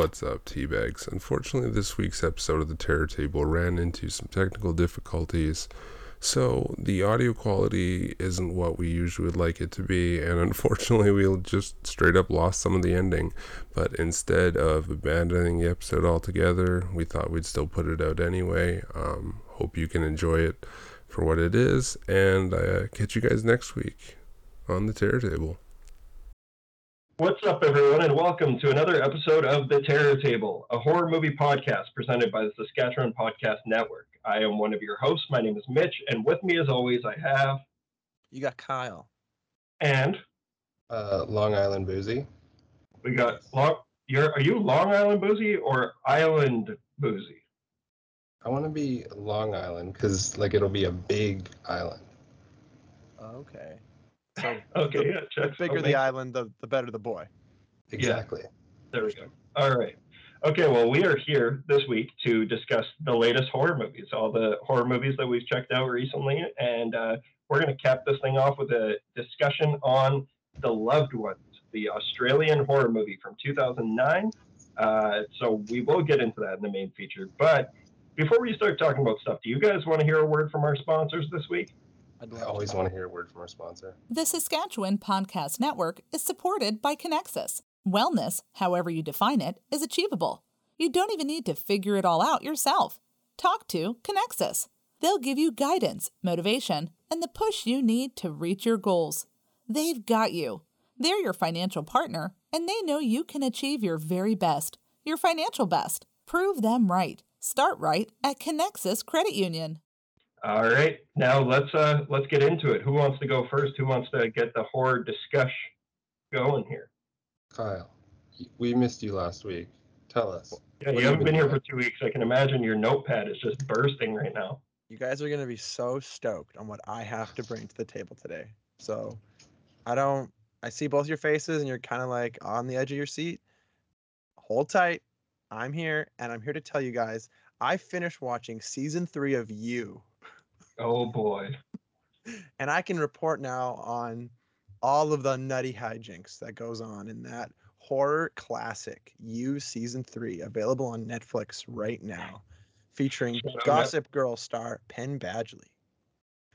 What's up, Teabags? Unfortunately, this week's episode of the Terror Table ran into some technical difficulties, so the audio quality isn't what we usually would like it to be, and unfortunately, we just straight up lost some of the ending. But instead of abandoning the episode altogether, we thought we'd still put it out anyway. Um, hope you can enjoy it for what it is, and uh, catch you guys next week on the Terror Table. What's up, everyone, and welcome to another episode of The Terror Table, a horror movie podcast presented by the Saskatchewan Podcast Network. I am one of your hosts. My name is Mitch, and with me, as always, I have You got Kyle. and Uh, Long Island Boozy. we got Long. You're are you Long Island Boozy or Island Boozy? I want to be Long Island because like it'll be a big island. Okay. So Okay, yeah, the check. bigger the island, the, the better the boy. Exactly. There we go. All right. Okay, well, we are here this week to discuss the latest horror movies, all the horror movies that we've checked out recently, and uh, we're going to cap this thing off with a discussion on The Loved Ones, the Australian horror movie from 2009. Uh, so we will get into that in the main feature. But before we start talking about stuff, do you guys want to hear a word from our sponsors this week? I'd I love always want to hear a word from our sponsor. The Saskatchewan Podcast Network is supported by Connexus. Wellness, however you define it, is achievable. You don't even need to figure it all out yourself. Talk to Connexus. They'll give you guidance, motivation, and the push you need to reach your goals. They've got you. They're your financial partner, and they know you can achieve your very best, your financial best. Prove them right. Start right at Connexus Credit Union. All right, now let's uh, let's get into it. Who wants to go first? Who wants to get the horror discussion going here? Kyle, we missed you last week. Tell us. Yeah, you have you haven't been been here for two weeks. I can imagine your notepad is just bursting right now. You guys are gonna be so stoked on what I have to bring to the table today. So I don't I see both your faces and you're kind of like on the edge of your seat. Hold tight. I'm here and I'm here to tell you guys I finished watching season three of You. Oh boy. and I can report now on all of the nutty hijinks that goes on in that horror classic You season 3 available on Netflix right now featuring Gossip Girl star Penn Badgley.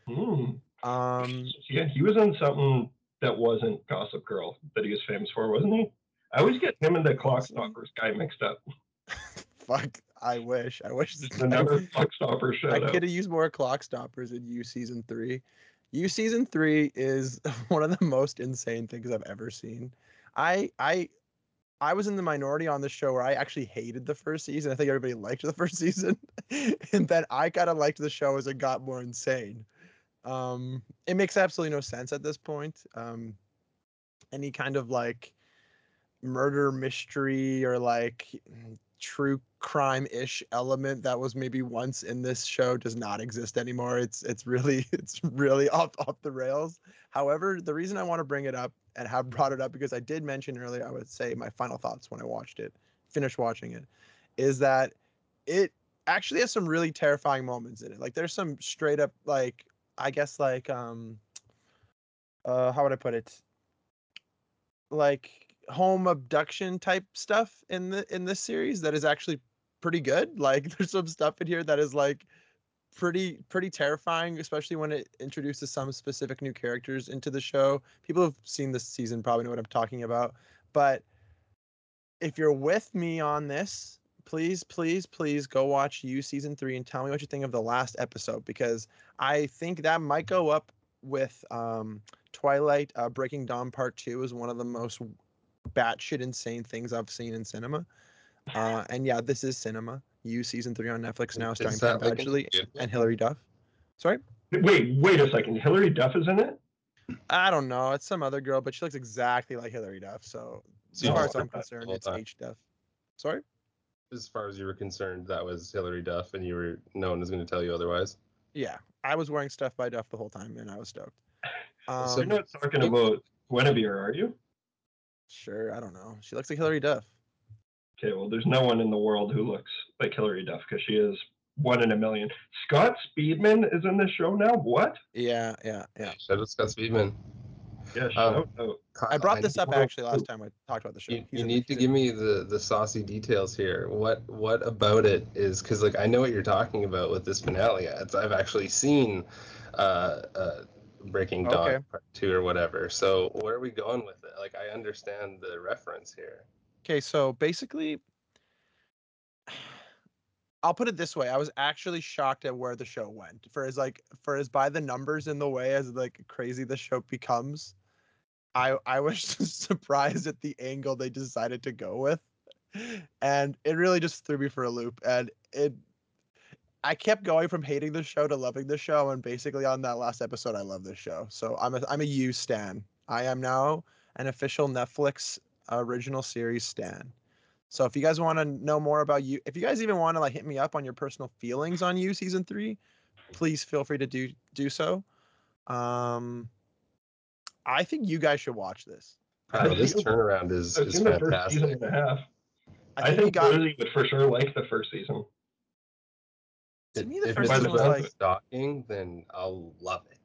Hmm. Um Yeah, he was in something that wasn't Gossip Girl that he was famous for, wasn't he? I always get him and the Clockstoppers guy mixed up. fuck I wish I wish Another Clockstopper I shout out. could have used more clock stoppers in You season three. You season three is one of the most insane things I've ever seen. I I I was in the minority on this show where I actually hated the first season. I think everybody liked the first season, and then I kind of liked the show as it got more insane. Um, it makes absolutely no sense at this point. Um, any kind of like murder mystery or like true crime-ish element that was maybe once in this show does not exist anymore. It's it's really it's really off off the rails. However, the reason I want to bring it up and have brought it up because I did mention earlier, I would say my final thoughts when I watched it, finished watching it, is that it actually has some really terrifying moments in it. Like there's some straight up like I guess like um uh how would I put it? Like home abduction type stuff in the in this series that is actually pretty good. Like there's some stuff in here that is like pretty pretty terrifying, especially when it introduces some specific new characters into the show. People who've seen this season probably know what I'm talking about. But if you're with me on this, please, please, please go watch you season three and tell me what you think of the last episode because I think that might go up with um, Twilight uh, Breaking Dawn Part Two is one of the most batshit insane things I've seen in cinema. Uh, and yeah, this is cinema. You season three on Netflix now, starring Penn like Badgley and Hilary Duff. Sorry, Wait, wait a second. Hilary Duff is in it? I don't know. It's some other girl, but she looks exactly like Hilary Duff. So as So you far as I'm like that the concerned, it's? H Duff. Sorry. As far as you were concerned, that was Hilary Duff, and you were no one was going to tell you otherwise. Yeah, I was wearing stuff by Duff the whole time, and I was stoked. Um, So- You're not talking about Guinevere, are you? Sure, I don't know. She looks like Hilary Duff. Okay, well, there's no one in the world who looks like Hilary Duff because she is one in a million. Scott Speedman is in this show now. What? Yeah, yeah, yeah. Shout out Scott Speedman. Yeah, Um, out. I brought this need up actually last time I talked about the show. You, you need to give me the the saucy details here. What what about it is because like I know what you're talking about with this finale. It's, I've actually seen uh, uh, Breaking Dawn Okay. Part Two or whatever. So where are we going with it? Like I understand the reference here. Okay, so basically, I'll put it this way: I was actually shocked at where the show went. For as like, for as by the numbers in the way as like crazy the show becomes, I I was surprised at the angle they decided to go with, and it really just threw me for a loop. And it, I kept going from hating the show to loving the show, and basically on that last episode, I love this show. So I'm a I'm a You stan. I am now an official Netflix original series stan. So if you guys want to know more about you, if you guys even want to like hit me up on your personal feelings on you season three, please feel free to do do so. Um, I think you guys should watch this. I Wow, this turnaround is I've is the first season fantastic. and a half. I I think, think you got. Boozy would for sure like the first season. To me, the if first season was like- stalking, then I'll love it.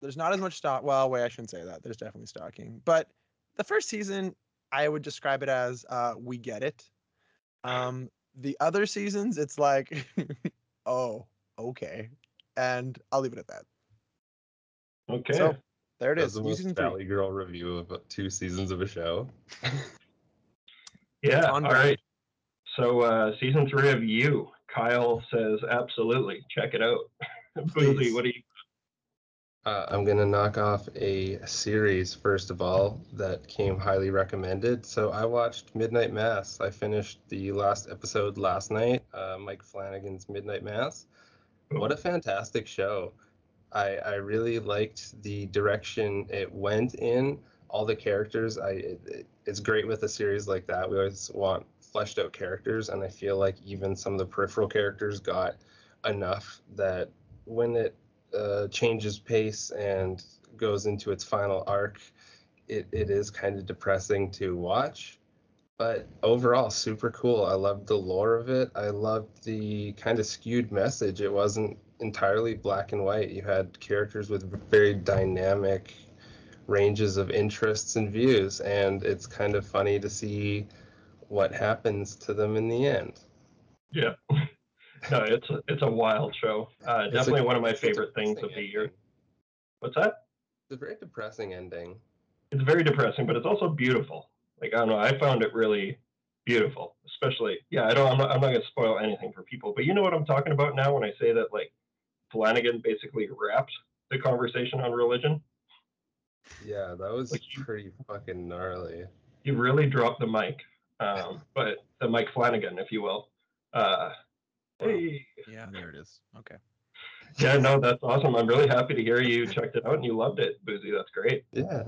There's not as much stock. Well, wait, I shouldn't say that. There's definitely stalking, but the first season, I would describe it as uh, we get it. Um, the other seasons, it's like, oh, okay, and I'll leave it at that. Okay. So there it That's is. the most season. Valley Girl review of two seasons of a show. yeah. All right. So uh, season three of You, Kyle says absolutely check it out. Boozy, Please. what do you? Uh, I'm gonna knock off a series first of all that came highly recommended. So I watched Midnight Mass. I finished the last episode last night. Uh, Mike Flanagan's Midnight Mass. What a fantastic show! I I really liked the direction it went in. All the characters. I it, it- it's great with a series like that. We always want fleshed out characters, and I feel like even some of the peripheral characters got enough that when it uh, changes pace and goes into its final arc, it, it is kind of depressing to watch. But overall, super cool. I loved the lore of it. I loved the kind of skewed message. It wasn't entirely black and white. You had characters with very dynamic ranges of interests and views, and it's kind of funny to see what happens to them in the end. Yeah. no, it's a, it's a wild show. Uh, It's a- definitely one of my favorite things of the year. What's that? It's a very depressing ending. It's very depressing, but it's also beautiful. Like I don't know, I found it really beautiful. Especially, yeah, I don't. I'm not. I'm not gonna spoil anything for people, but you know what I'm talking about now when I say that like Flanagan basically wrapped the conversation on religion. Yeah, that was Like pretty fucking gnarly. He really dropped the mic, um, but the Mike Flanagan, if you will. Uh, hey, Yeah, there it is. Okay. yeah, no, that's awesome. I'm really happy to hear you checked it out and you loved it, Boozy. That's great. Yeah.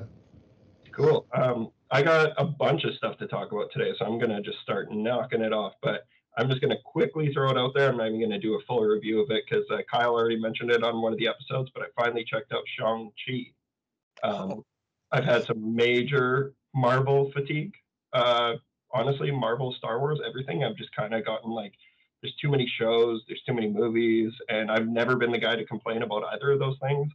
Cool. Um, I got a bunch of stuff to talk about today, so I'm gonna just start knocking it off. But I'm just gonna quickly throw it out there. I'm not even gonna do a full review of it because uh, Kyle already mentioned it on one of the episodes. But I finally checked out Shang Chi. Um, Oh. I've had some major Marvel fatigue. Uh, honestly, Marvel, Star Wars, everything. I've just kind of gotten like, there's too many shows, there's too many movies, and I've never been the guy to complain about either of those things.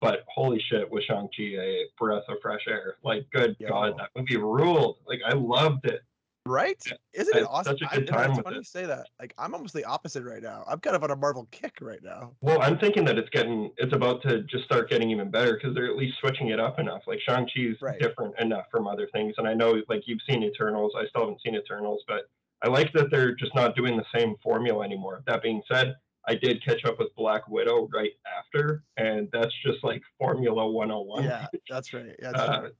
But holy shit, was Shang-Chi a breath of fresh air? Like, good Yo. God, that movie ruled. Like, I loved it. Right? Isn't it awesome? such a I- good time it's with funny it. you say that. Like I'm almost the opposite right now. I'm kind of on a Marvel kick right now. Well, I'm thinking that it's getting, it's about to just start getting even better because they're at least switching it up enough. Like Shang-Chi's Right. different enough from other things. And I know, like, you've seen Eternals. I still haven't seen Eternals, but I like that they're just not doing the same formula anymore. That being said, I did catch up with Black Widow right after, and that's just like Formula 101. Yeah, that's right. Yeah, that's Uh, right.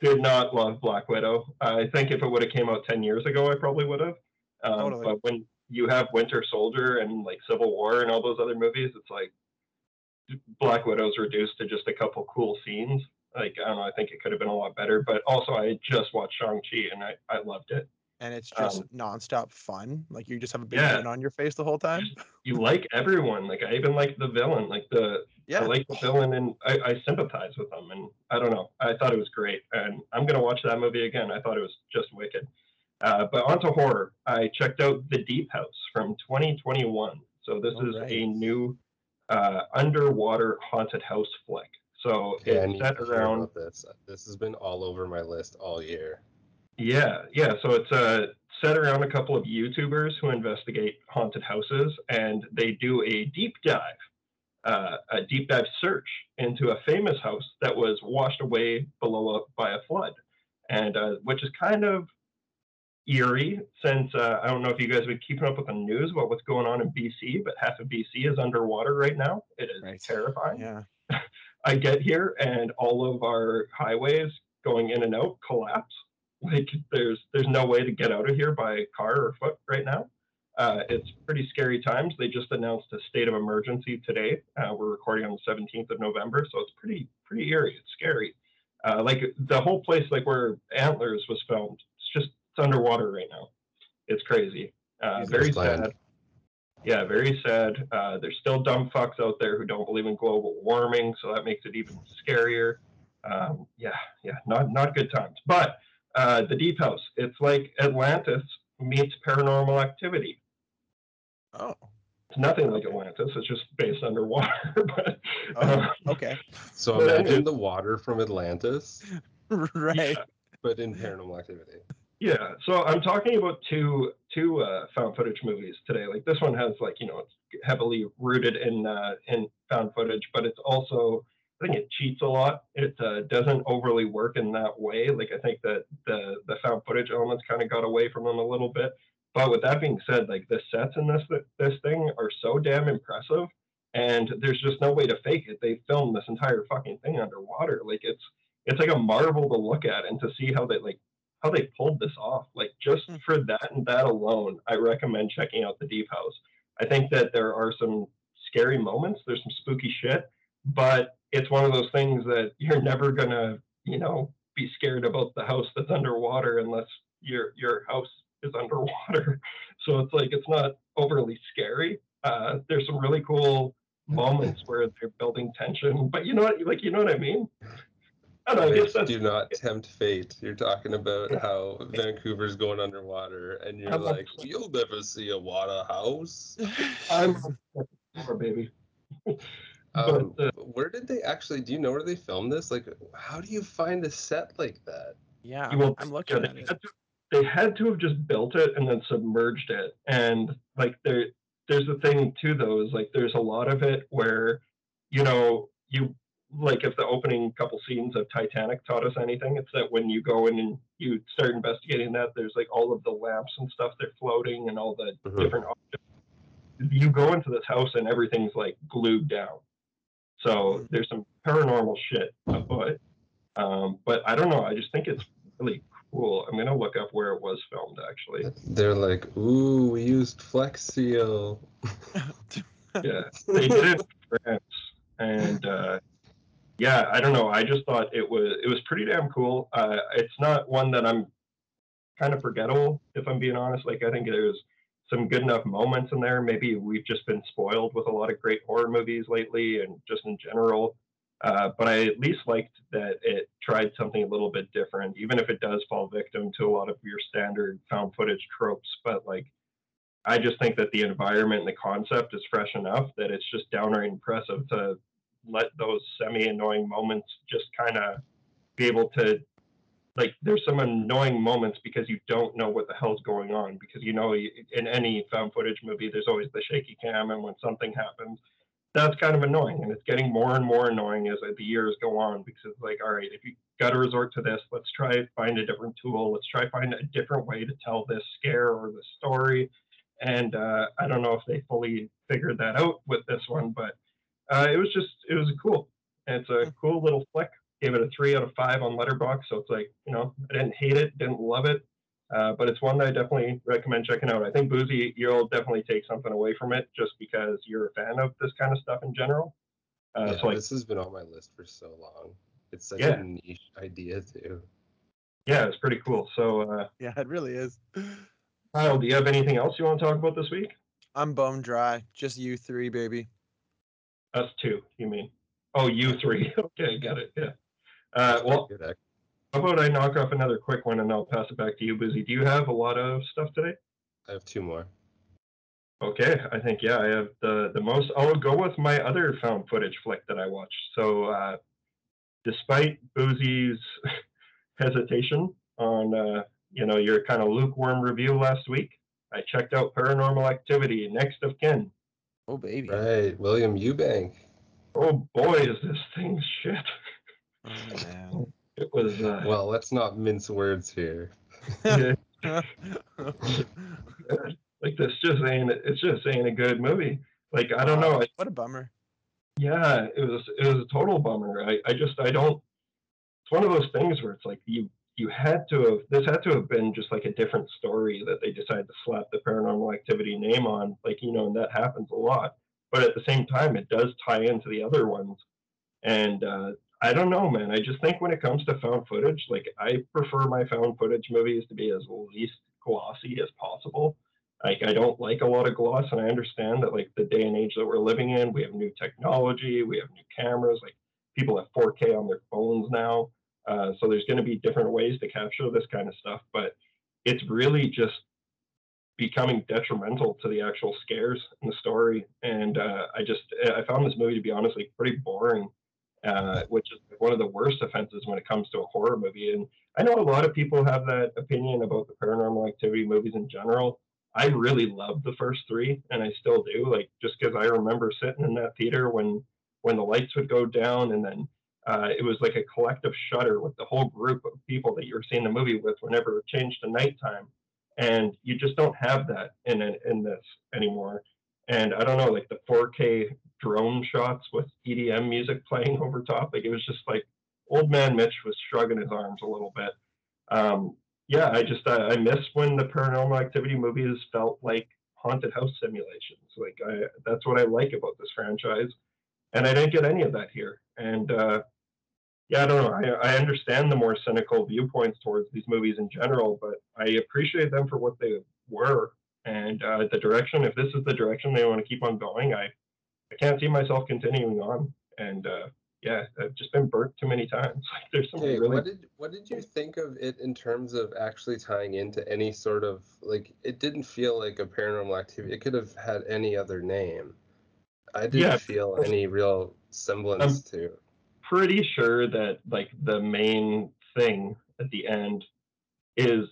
Did not love Black Widow. I think if it would have came out 10 years ago, I probably would have. Um, Totally. But when you have Winter Soldier and like Civil War and all those other movies, it's like Black Widow's reduced to just a couple cool scenes. Like, I don't know, I think it could have been a lot better. But also, I just watched Shang-Chi and I, I loved it. And it's just um, nonstop fun. Like you just have a big Yeah. grin on your face the whole time. You like everyone. Like, I even like the villain. Like, the Yeah. I like the villain and I, I sympathize with him. And I don't know. I thought it was great. And I'm going to watch that movie again. I thought it was just wicked. Uh, but onto horror. I checked out The Deep House from 2021. So this All is right. a new uh, underwater haunted house flick. So I it's set around this. This has been all over my list all year. Yeah, yeah. So it's uh, set around a couple of YouTubers who investigate haunted houses, and they do a deep dive, uh, a deep dive search into a famous house that was washed away below a, by a flood, and uh, which is kind of eerie. Since uh, I don't know if you guys have been keeping up with the news about what's going on in BC, but half of BC is underwater right now. It is Right. terrifying. Yeah. I get here and all of our highways going in and out collapse. Like there's there's no way to get out of here by car or foot right now. Uh, it's pretty scary times. They just announced a state of emergency today. Uh, we're recording on the 17th of November, so it's pretty pretty eerie. It's scary. Uh, like the whole place, like where Antlers was filmed, it's just it's underwater right now. It's crazy. Uh, very sad. Yeah, very sad. Uh, there's still dumb fucks out there who don't believe in global warming, so that makes it even scarier. Um, yeah, yeah, not not good times. But uh, the Deep House, it's like Atlantis meets Paranormal Activity. Oh. It's nothing like Atlantis. It's just based underwater. but Oh. Okay. So But imagine anyway- the water from Atlantis, right. but in paranormal activity. Yeah, so I'm talking about two two uh, found footage movies today. Like this one has like you know it's heavily rooted in uh, in found footage, but it's also I think it cheats a lot. It uh, doesn't overly work in that way. Like I think that the the found footage elements kind of got away from them a little bit. But with that being said, like the sets in this this thing are so damn impressive, and there's just no way to fake it. They filmed this entire fucking thing underwater. Like it's it's like a marvel to look at and to see how they like how they pulled this off. Like just Hmm. for that and that alone, I recommend checking out the Deep House. I think that there are some scary moments. There's some spooky shit, but it's one of those things that you're never gonna, you know, be scared about the house that's underwater unless your your house is underwater. So it's like it's not overly scary. Uh, there's some really cool moments where they're building tension, but you know what, like you know what I mean. I don't know. I guess that's do not tempt fate. You're talking about how Vancouver's going underwater, and you're I'm not- like, you'll never see a water house. I'm a baby. Um, But, uh, where did they actually? Do you know where they filmed this? Like, how do you find a set like that? Yeah. You I'm, will- I'm looking at it. They had to have just built it and then submerged it. And like there, there's a thing to those. Like there's a lot of it where, you know, you like if the opening couple scenes of Titanic taught us anything, it's that when you go in and you start investigating that, there's like all of the lamps and stuff they're floating and all the Mhm. different objects. You go into this house and everything's like glued down. So Mm. there's some paranormal shit afoot. Um, but I don't know. I just think it's really cool. I'm gonna look up where it was filmed actually. They're like, ooh, we used Flex Seal. Yeah, they did it in France, and uh, yeah, I don't know. I just thought it was it was pretty damn cool. Uh, it's not one that I'm kind of forgettable, if I'm being honest. Like I think there's some good enough moments in there. Maybe we've just been spoiled with a lot of great horror movies lately, and just in general. Uh, but I at least liked that it tried something a little bit different, even if it does fall victim to a lot of your standard found footage tropes. But like, I just think that the environment and the concept is fresh enough that it's just downright impressive to let those semi-annoying moments just kind of be able to like there's some annoying moments because you don't know what the hell's going on because you know in any found footage movie there's always the shaky cam and when something happens that's kind of annoying and it's getting more and more annoying as the years go on because it's like all right if you got to resort to this let's try find a different tool let's try find a different way to tell this scare or this story. And uh, i don't know if they fully figured that out with this one but uh, it was just it was cool. It's a cool little flick. Gave it a three out of five on Letterboxd so it's like you know i didn't hate it didn't love it uh, but it's one that i definitely recommend checking out. I think boozy you'll definitely take something away from it just because you're a fan of this kind of stuff in general uh, yeah, so like this has been on my list for so long. It's such Yeah. a niche idea too. yeah it's pretty cool so uh, Yeah, it really is. kyle do you have anything else you want to talk about this week I'm bone dry. Just you three, baby. us two you mean oh you three okay got it yeah uh, well pretty good, ac- how about i knock off another quick one and i'll pass it back to you Boozy. do you have a lot of stuff today I have two more. Okay, I think yeah, I have the the most. I'll go with my other found footage flick that I watched. So uh, despite Boozy's hesitation on uh, you know your kind of lukewarm review last week, I checked out Paranormal Activity: Next of Kin. Oh baby. Right, William Eubank. Oh boy, is this thing shit! Oh, man. It was uh, Well, let's not mince words here. like this just ain't it's just ain't a good movie. Like I don't know. I, what a bummer. yeah, it was it was a total bummer. I, I just I don't. It's one of those things where it's like you you had to have this had to have been just like a different story that they decided to slap the paranormal activity name on. Like you know, and that happens a lot. But at the same time, it does tie into the other ones. And uh, I don't know, man. I just think when it comes to found footage, like I prefer my found footage movies to be as least glossy as possible. Like I don't like a lot of gloss, and I understand that like the day and age that we're living in, we have new technology, we have new cameras, like people have 4K on their phones now. Uh, so there's going to be different ways to capture this kind of stuff, but it's really just becoming detrimental to the actual scares in the story. And uh, I just I found this movie to be honestly pretty boring, uh, which is one of the worst offenses when it comes to a horror movie. And I know a lot of people have that opinion about the paranormal activity movies in general. I really loved the first three, and I still do. Like just because I remember sitting in that theater when when the lights would go down, and then uh, it was like a collective shudder with the whole group of people that you were seeing the movie with whenever it changed to nighttime, and you just don't have that in in this anymore. And I don't know, like the 4K drone shots with EDM music playing over top, like it was just like old man Mitch was shrugging his arms a little bit. Um, yeah, I just I, I miss when the paranormal activity movies felt like haunted house simulations. Like I, that's what I like about this franchise, and I didn't get any of that here. And uh, yeah, I don't know. I, I understand the more cynical viewpoints towards these movies in general, but I appreciate them for what they were and uh, the direction. If this is the direction they want to keep on going, I I can't see myself continuing on. And uh, yeah, I've just been burnt too many times. Like there's some Hey, really what did what did you think of it in terms of actually tying into any sort of like it didn't feel like a paranormal activity. It could have had any other name. I didn't Yeah. feel any real semblance to. pretty sure that like the main thing at the end is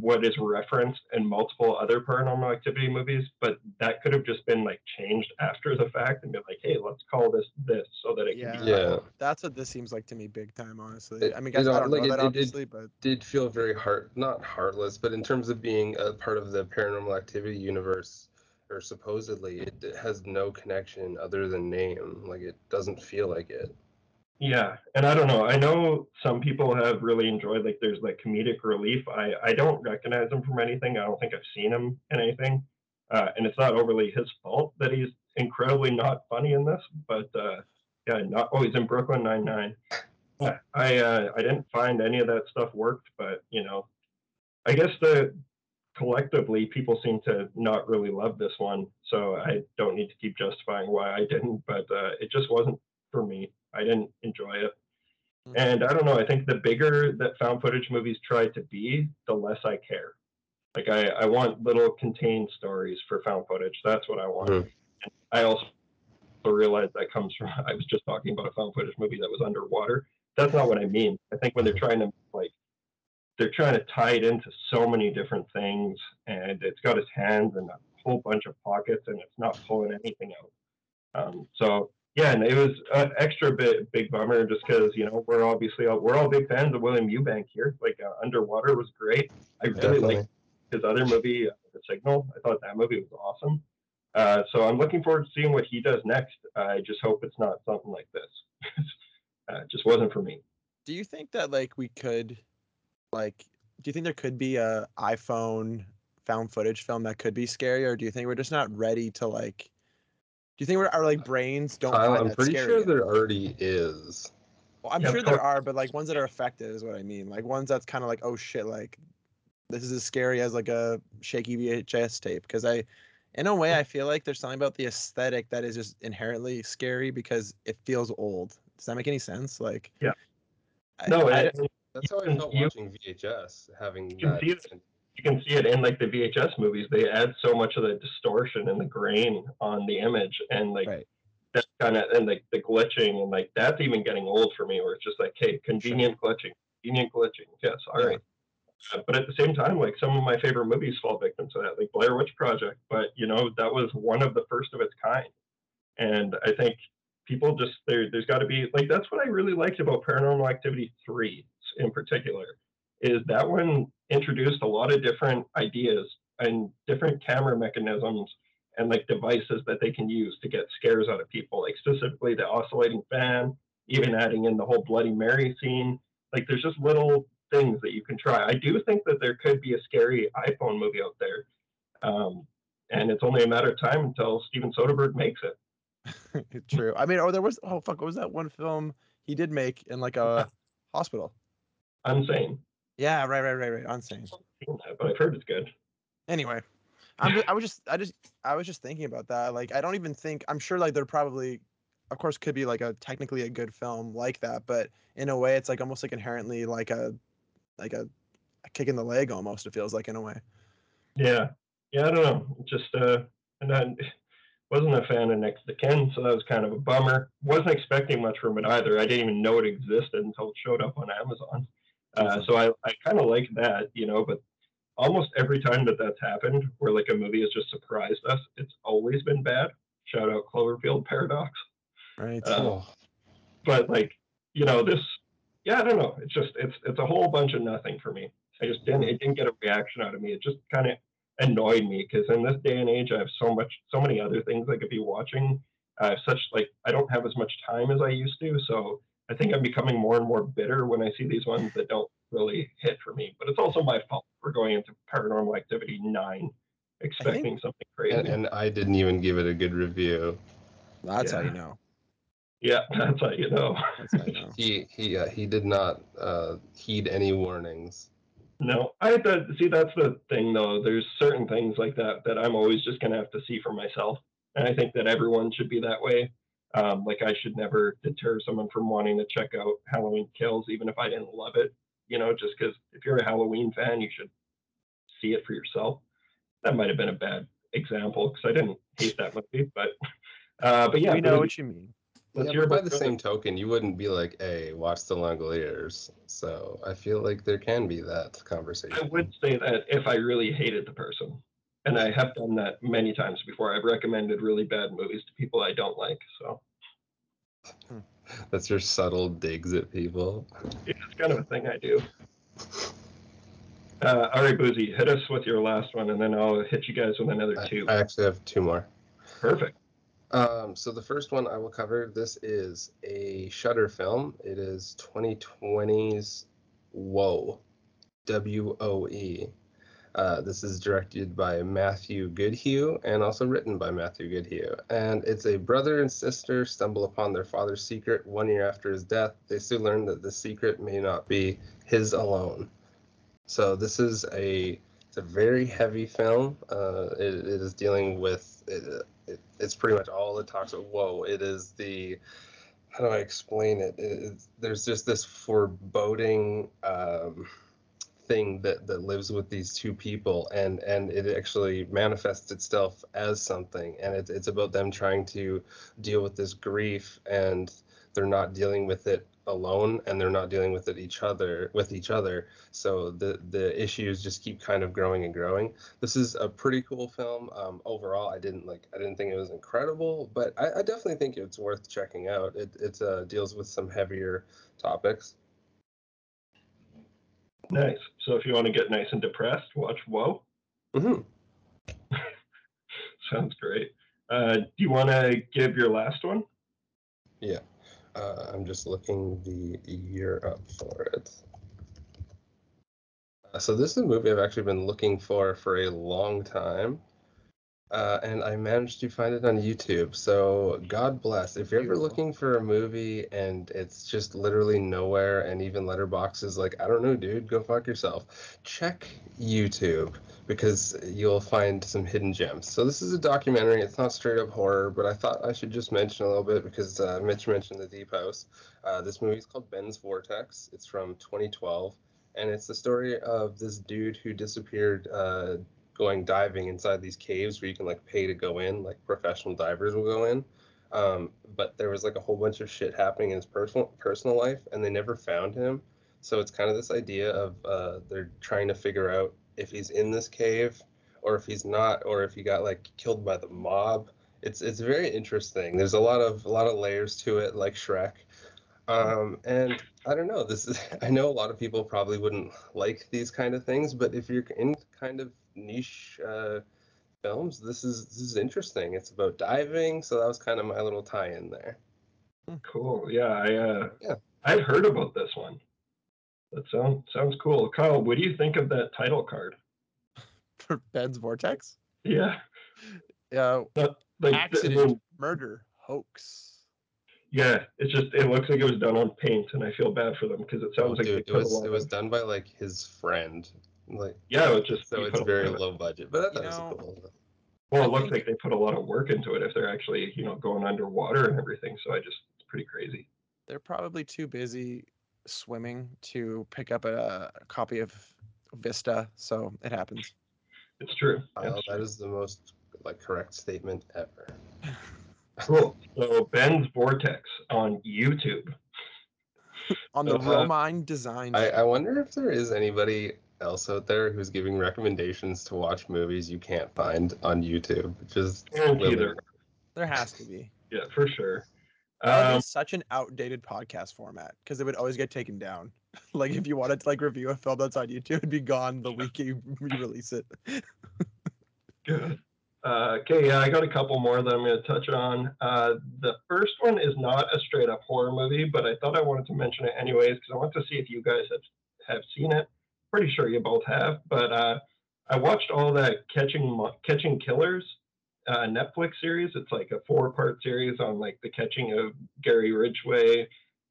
what is referenced in multiple other paranormal activity movies, but that could have just been like changed after the fact and be like, hey, let's call this this so that it can be Yeah. Yeah. That's what this seems like to me, big time. Honestly, It- I mean, you know, I don't like, know it- that it did- obviously, but Did feel very heart not heartless, but in terms of being a part of the paranormal activity universe or supposedly it has no connection other than name. Like it doesn't feel like it. Yeah, and I don't know. I know some people have really enjoyed like there's like comedic relief. I I don't recognize him from anything. I don't think I've seen him in anything, uh, and it's not overly his fault that he's incredibly not funny in this. But uh, yeah, not oh in Brooklyn Nine Nine. Yeah, I uh, I didn't find any of that stuff worked, but you know, I guess the collectively people seem to not really love this one, so I don't need to keep justifying why I didn't. But uh, it just wasn't for me. I didn't enjoy it. Mhm. And I don't know. I think the bigger that found footage movies try to be, the less I care. Like I, I want little contained stories for found footage. That's what I want. Mhm. I also realize that comes from. I was just talking about a found footage movie that was underwater. That's not what I mean. I think when they're trying to like, they're trying to tie it into so many different things, and it's got its hands in a whole bunch of pockets, and it's not pulling anything out. Um, so yeah, and it was an extra bit big bummer just because you know we're obviously all, we're all big fans of William Eubank here. Like uh, Underwater was great. I really Definitely. liked his other movie, uh, The Signal. I thought that movie was awesome. Uh, so I'm looking forward to seeing what he does next. I just hope it's not something like this. uh, it just wasn't for me. do you think that like we could, like, do you think there could be a iPhone found footage film that could be scary, or do you think we're just not ready to like? Do you think we're, our like uh, brains don't Kyle, find I'm that pretty scary sure yet? there already is. Well, I'm Yeah, sure there are, but like ones that are effective is what I mean. Like ones that's kind of like, oh shit, like this is as scary as like a shaky VHS tape. Because I, in a way, I feel like there's something about the aesthetic that is just inherently scary because it feels old. Does that make any sense? Like, Yeah. I- No, I, it, That's how I can- felt watching VHS, having that. You can see it in like the VHS movies. They add so much of the distortion and the grain on the image, and like Right. That kind of and like the glitching and like that's even getting old for me. Where it's just like, hey, convenient glitching, convenient glitching. Yes, all Yeah. right. Uh, but at the same time, like some of my favorite movies fall victim to that, like Blair Witch Project. But you know, that was one of the first of its kind, and I think people just there. There's got to be like that's what I really liked about Paranormal Activity three in particular, is that one introduced a lot of different ideas and different camera mechanisms and like devices that they can use to get scares out of people, like specifically the oscillating fan, even adding in the whole Bloody Mary scene. Like there's just little things that you can try. I do think that there could be a scary iPhone movie out there. Um, and it's only a matter of time until Steven Soderbergh makes it. True. I mean, oh, there was oh fuck, what was that one film he did make in like a hospital? I'm saying, Yeah, right, right, right, right. Unsane. but I've heard it's good. Anyway, I'm just, I was just I just I was just thinking about that. Like I don't even think I'm sure like there probably of course could be like a technically a good film like that, but in a way it's like almost like inherently like a like a, a kick in the leg almost it feels like in a way. Yeah, yeah, I don't know. Just uh, and I wasn't a fan of Next to Kin, so that was kind of a bummer. wasn't expecting much from it either. I didn't even know it existed until it showed up on Amazon. Uh, so I, I kind of like that, you know. But almost every time that that's happened, where like a movie has just surprised us, it's always been bad. Shout out Cloverfield Paradox. Right. Uh, Oh, But like, you know, this, yeah, I don't know. It's just it's it's a whole bunch of nothing for me. I just didn't it didn't get a reaction out of me. It just kind of annoyed me because in this day and age, I have so much so many other things I could be watching. I have such like I don't have as much time as I used to, so I think I'm becoming more and more bitter when I see these ones that don't really hit for me. But it's also my fault for going into Paranormal Activity nine, expecting something crazy. and, and I didn't even give it a good review. That's how you know. yeah, that's how you know. That's how you know. He he uh, he did not uh, heed any warnings. No, I had to see. That's the thing, though. There's certain things like that that I'm always just gonna have to see for myself, and I think that everyone should be that way. Um, like I should never deter someone from wanting to check out Halloween Kills, even if I didn't love it. You know, just because if you're a Halloween fan, you should see it for yourself. That might have been a bad example because I didn't hate that movie, but uh, but yeah, we know Boozy, what you mean. let's yeah, but by the Boozy. same token, you wouldn't be like, "Hey, watch the Langoliers." So I feel like there can be that conversation. I would say that if I really hated the person, and I have done that many times before, I've recommended really bad movies to people I don't like. So That's your subtle digs at people. it's kind of a thing I do. Uh, all right, Boozy, hit us with your last one, and then I'll hit you guys with another I, two. I actually have two more. Perfect. Um, so the first one I will cover. This is a Shutter film. It is 2020's Woe, W O E. Uh, this is directed by Matthew Goodhue and also written by Matthew Goodhue. And it's a brother and sister stumble upon their father's secret one year after his death. They soon learn that the secret may not be his alone. So this is a it's a very heavy film. Uh, it, it is dealing with it, it, it's pretty much all it talks about. Whoa! It is the how do I explain it? there's just this foreboding um, thing that that lives with these two people, and and it actually manifests itself as something, and it's it's about them trying to deal with this grief, and they're not dealing with it alone and they're not dealing with it each other with each other. So the the issues just keep kind of growing and growing. This is a pretty cool film. Um, overall i didn't like i didn't think it was incredible but i, I definitely think it's worth checking out. It it uh, deals with some heavier topics Nice. So if you want to get nice and depressed, watch Woe. hmm Sounds great. Uh, do you want to give your last one? yeah uh, i'm just looking the year up for it Uh, so this is a movie i've actually been looking for for a long time uh, and I managed to find it on YouTube. So God bless. If you're ever looking for a movie and it's just literally nowhere, and even Letterboxd is like, I don't know, dude, go fuck yourself. Check YouTube because you'll find some hidden gems. So this is a documentary. It's not straight up horror, but I thought I should just mention a little bit because uh, Mitch mentioned the Deep House. Uh, this movie is called Ben's Vortex. It's from 2012, and it's the story of this dude who disappeared. Uh, going diving inside these caves where you can like pay to go in, like professional divers will go in. Um, but there was like a whole bunch of shit happening in his personal personal life, and they never found him. So it's kind of this idea of uh, they're trying to figure out if he's in this cave or if he's not, or if he got like killed by the mob. It's it's very interesting. There's a lot of a lot of layers to it, like Shrek. Um, and I don't know. This is I know a lot of people probably wouldn't like these kind of things, but if you're in kind of niche uh, films, this is this is interesting. It's about diving, so that was kind of my little tie-in there. Cool. Yeah, I uh, Yeah. I've heard about this one. That sounds sounds cool. Kyle, what do you think of that title card? For Ben's Vortex? Yeah, Yeah. like I Accident, mean, murder, hoax. yeah, it's just it looks like it was done on paint, and I feel bad for them because it sounds like Dude, they it was it was done by like his friend, like yeah, it was just so it's very lot of- low budget. But I thought You it was cool. Well, it looks like they put a lot of work into it if they're actually you know going underwater and everything. So I just it's pretty crazy. They're probably too busy swimming to pick up a, a copy of Vista, so it happens. It's true. Kyle, It's that is the most like correct statement ever. Cool. So Ben's Vortex on YouTube. On the Uh, Romine Design. I, I wonder if there is anybody else out there who's giving recommendations to watch movies you can't find on YouTube. Just Guarantee willy- there. there has to be. Yeah, for sure. Um, be such an outdated podcast format because it would always get taken down. like if you wanted to like review a film that's on YouTube, it'd be gone the week you re-release it. Good. Uh, okay, yeah, I got a couple more that I'm going to touch on. Uh, the first one is not a straight up horror movie, but I thought I wanted to mention it anyways because I want to see if you guys have have seen it. Pretty sure you both have, but uh, I watched all that Catching Catching Killers uh, Netflix series. It's like a four part series on like the catching of Gary Ridgway,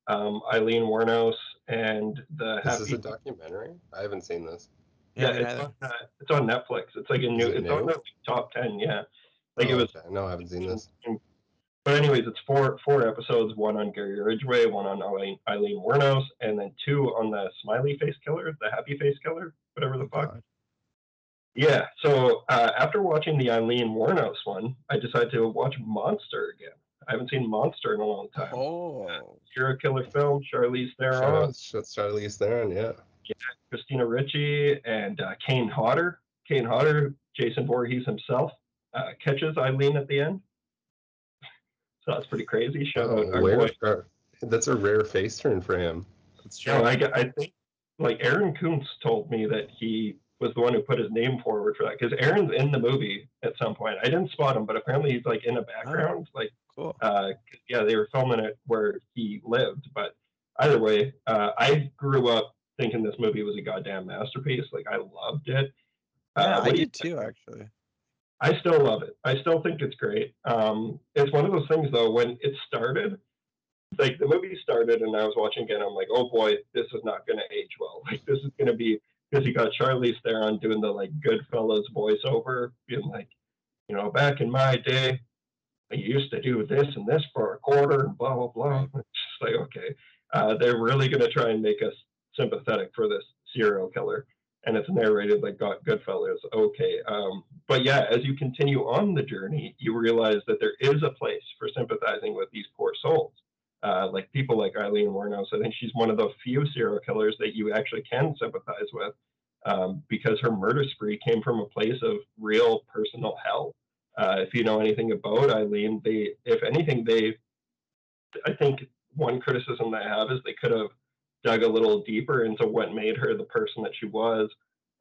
um, Aileen Wuornos, and the This Happy is a documentary. I haven't seen this. yeah, me it's on, uh, it's on Netflix. It's like a new. it It's on the top ten. Yeah, like it Oh, was. okay. No, I haven't seen this. But anyways, it's four four episodes. One on Gary Ridgway, one on Aileen, Aileen Wuornos, and then two on the Smiley Face Killer, the Happy Face Killer, whatever the fuck. God. Yeah. So uh, after watching the Aileen Wuornos one, I decided to watch Monster again. I haven't seen Monster in a long time. Oh, Serial killer film. Charlize Theron, Charlize Theron, yeah. Christina Ricci, and uh, Kane Hodder. Kane Hodder, Jason Voorhees himself, uh, catches Aileen at the end. So that's pretty crazy. Shout Oh, out our where, boy. that's a rare face turn for him. that's true. No, I, I think like Aaron Kuntz told me that he was the one who put his name forward for that because Aaron's in the movie at some point. I didn't spot him, but apparently he's like in the background. Like, cool. uh, 'cause, yeah, they were filming it where he lived. But either way, uh, I grew up thinking this movie was a goddamn masterpiece. Like, I loved it. Yeah, Uh, I what do you did too, actually. I still love it. I still think it's great. Um, it's one of those things though. When it started, like the movie started, and I was watching again. I'm like, oh boy, this is not going to age well. Like this is going to be because you got Charlize Theron doing the like Goodfellas voiceover, being like, you know, back in my day, I used to do this and this for a quarter, and blah blah blah. It's just like okay, uh, they're really going to try and make us sympathetic for this serial killer and it's narrated like God, Goodfellas. Okay, um, but yeah, as you continue on the journey, you realize that there is a place for sympathizing with these poor souls. Uh, like people like Aileen Wuornos, I think she's one of the few serial killers that you actually can sympathize with, um, because her murder spree came from a place of real personal hell. Uh, if you know anything about Aileen, they, if anything, they, I think one criticism that I have is they could have dug a little deeper into what made her the person that she was.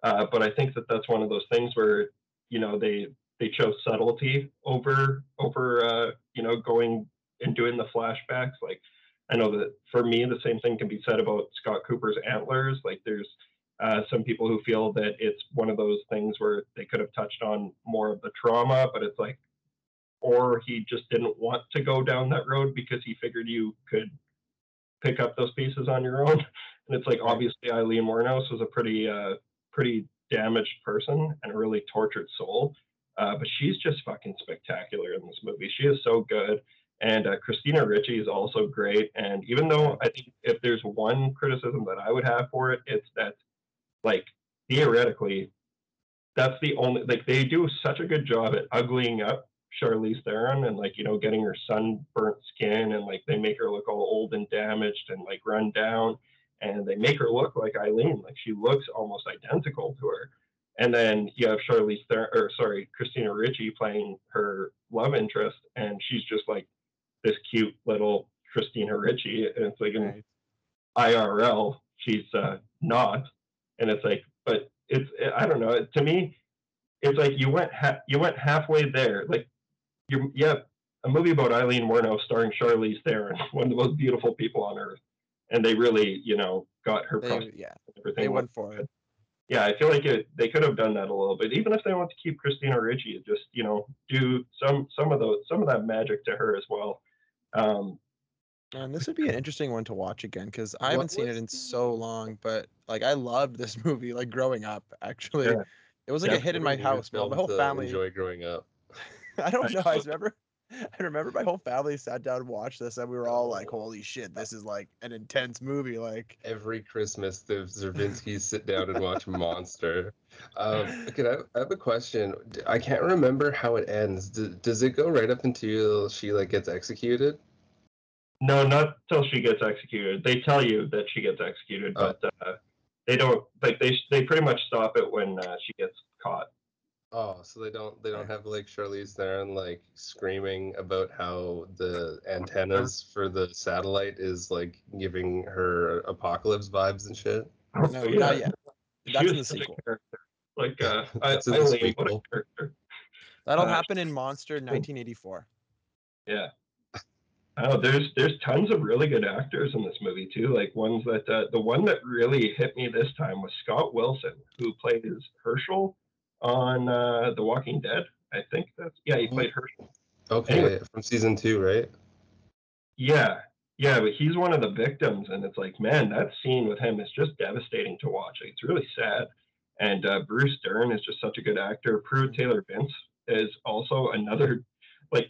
Uh, but I think that that's one of those things where you know they they chose subtlety over over uh, you know going and doing the flashbacks. Like I know that for me, the same thing can be said about Scott Cooper's Antlers. Like there's uh, some people who feel that it's one of those things where they could have touched on more of the trauma, but it's like, or he just didn't want to go down that road because he figured you could pick up those pieces on your own. And it's like obviously Aileen Wuornos was a pretty uh, pretty damaged person and a really tortured soul. Uh, but she's just fucking spectacular in this movie. She is so good. And uh, Christina Ricci is also great. And even though I think if there's one criticism that I would have for it, it's that, like, theoretically, that's the only, like, they do such a good job at uglying up Charlize Theron and like you know getting her sunburnt skin and like they make her look all old and damaged and like run down and they make her look like Aileen like she looks almost identical to her. And then you have Charlize Theron or sorry Christina Ricci playing her love interest and she's just like this cute little Christina Ricci. And it's like in Right. IRL she's uh, not. And it's like but it's I don't know. To me it's like you went ha- you went halfway there. Like you yeah a movie about Aileen Wuornos starring Charlize Theron one of the most beautiful people on earth and they really you know got her They, yeah, and everything they went for it. yeah, I feel like it, they could have done that a little bit. Even if they want to keep Christina Ricci, just you know, do some some of those some of that magic to her as well. Um, And this would be an interesting one to watch again because I haven't seen it in so long. But like, I loved this movie. Like growing up, actually, Yeah. it was like Yeah, a hit in my house. My, whole family. enjoy growing up. I don't know. I remember. I remember my whole family sat down and watched this, and we were all like, "Holy shit, this is like an intense movie!" Like, Every Christmas, the Zervinskis sit down and watch Monster. Um, okay, I, I have a question. I can't remember how it ends. D- does it go right up until she like gets executed? no, not till she gets executed. They tell you that she gets executed, Oh. but uh, they don't. Like they they pretty much stop it when uh, she gets caught. Oh, so they don't they don't have like Charlize Theron like screaming about how the antennas for the satellite is like giving her apocalypse vibes and shit. no, Oh, not yet. She That's in was the such a sequel. character. Like uh, I, That's in the what a sequel. That'll Uh, happen in Monster 1984. Yeah. Oh, there's there's tons of really good actors in this movie too. Like ones that uh, the one that really hit me this time was Scott Wilson, who plays his Hershel on uh, The Walking Dead. I think that's yeah, he played Hershel. Okay, Anyway. from season two, right? Yeah, yeah, but he's one of the victims, and it's like, man, that scene with him is just devastating to watch. It's really sad. And uh, Bruce Dern is just such a good actor. Pruitt Taylor Vince is also another. Like,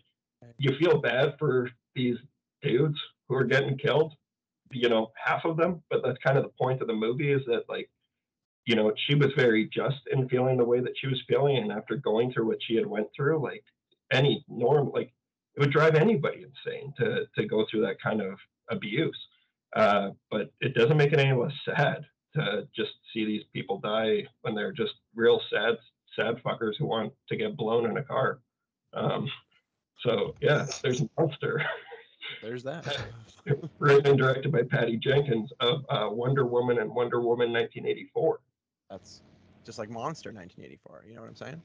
you feel bad for these dudes who are getting killed. You know, half of them, but that's kind of the point of the movie is that like, you know, she was very just in feeling the way that she was feeling, and after going through what she had went through, like any norm, like it would drive anybody insane to to go through that kind of abuse. Uh, but it doesn't make it any less sad to just see these people die when they're just real sad sad fuckers who want to get blown in a car. Um, so yeah, there's a Monster, There's that. written and directed by Patty Jenkins of uh, Wonder Woman and Wonder Woman 1984. That's just like Monster 1984. You know what I'm saying?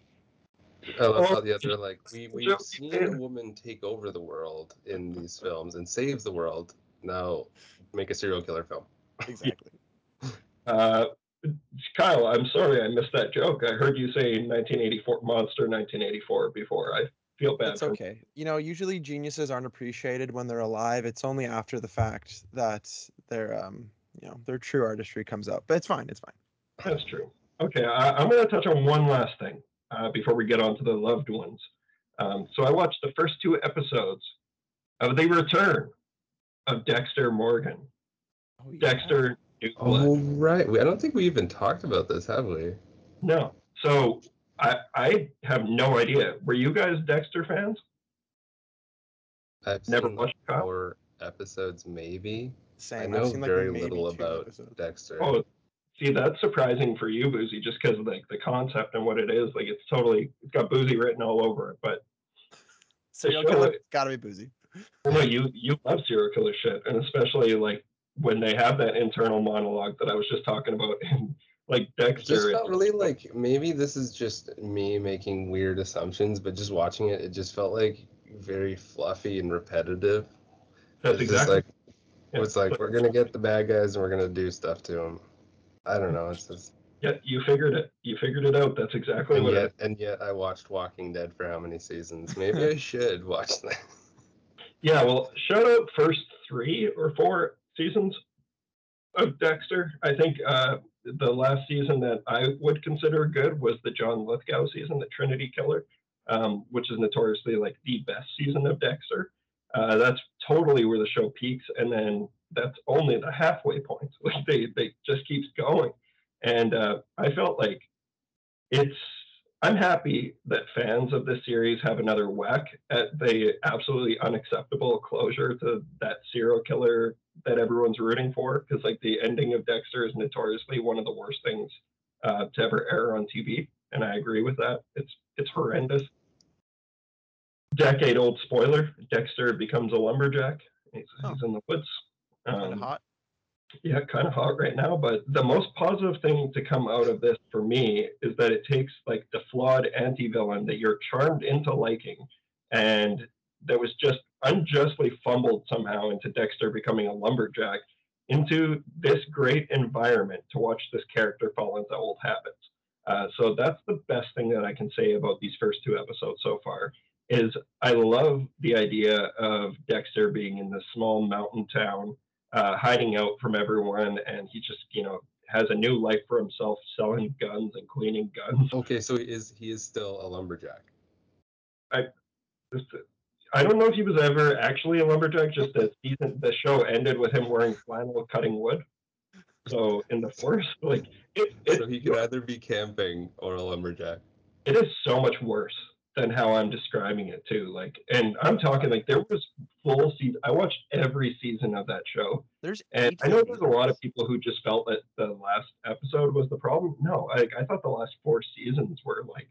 I love how the other like we we've seen yeah. a woman take over the world in these films and save the world. Now make a serial killer film. Exactly. Uh, Kyle, I'm sorry I missed that joke. I heard you say 1984 Monster 1984 before. I feel bad. It's for- okay. You know, usually geniuses aren't appreciated when they're alive. It's only after the fact that their um, you know, their true artistry comes out. But it's fine. It's fine. That's true. Okay, I, I'm going to touch on one last thing uh, before we get on to the loved ones. Um, so I watched the first two episodes of The Return of Dexter Morgan. Oh, yeah. Dexter New Blood. Oh right. I don't think we even talked about this, have we? No. So I I have no idea. Were you guys Dexter fans? I've Never seen watched Kyle? four episodes, maybe. Same. I I've know seen, like, very maybe little about episodes. Dexter. Oh, see, that's surprising for you, Boozy, just because like the concept and what it is. Like it's totally it's got Boozy written all over it. But Serial show killer. it- Gotta be boozy. Well, no, you you love serial killer shit, and especially like when they have that internal monologue that I was just talking about, and like It Dexter. just it's felt really like maybe this is just me making weird assumptions, but just watching it, it just felt like very fluffy and repetitive. that's it's exactly. like yeah, it's like we're gonna get the bad guys and we're gonna do stuff to them. I don't know. It's just yeah, you figured it. You figured it out. That's exactly and what. yet it and yet I watched Walking Dead for how many seasons? Maybe I should watch that. Yeah, well, shout out first three or four seasons of Dexter. I think uh, the last season that I would consider good was the John Lithgow season, the Trinity Killer, um, which is notoriously like the best season of Dexter. Uh, that's totally where the show peaks, and then that's only the halfway point. Like they they just keeps going, and uh, I felt like it's. I'm happy that fans of this series have another whack at the absolutely unacceptable closure to that serial killer that everyone's rooting for. Because like the ending of Dexter is notoriously one of the worst things uh, to ever air on TV, and I agree with that. It's it's horrendous. Decade old spoiler: Dexter becomes a lumberjack. He's, Oh. he's in the woods. Kind of Um, hot. yeah, kind of hot right now. But the most positive thing to come out of this for me is that it takes like the flawed anti-villain that you're charmed into liking, and that was just unjustly fumbled somehow into Dexter becoming a lumberjack, into this great environment to watch this character fall into old habits. Uh, so that's the best thing that I can say about these first two episodes so far. Is I love the idea of Dexter being in this small mountain town uh, hiding out from everyone, and he just you know has a new life for himself, selling guns and cleaning guns. Okay, so he is he is still a lumberjack. I I don't know if he was ever actually a lumberjack. Just the season, the show ended with him wearing flannel, cutting wood. So in the forest, like it, it, So he could either be camping or a lumberjack. it is so much worse than how I'm describing it too. Like, and I'm talking like there was full season. I watched every season of that show. There's And I know there's a lot of people who just felt that the last episode was the problem. No, I, I thought the last four seasons were like,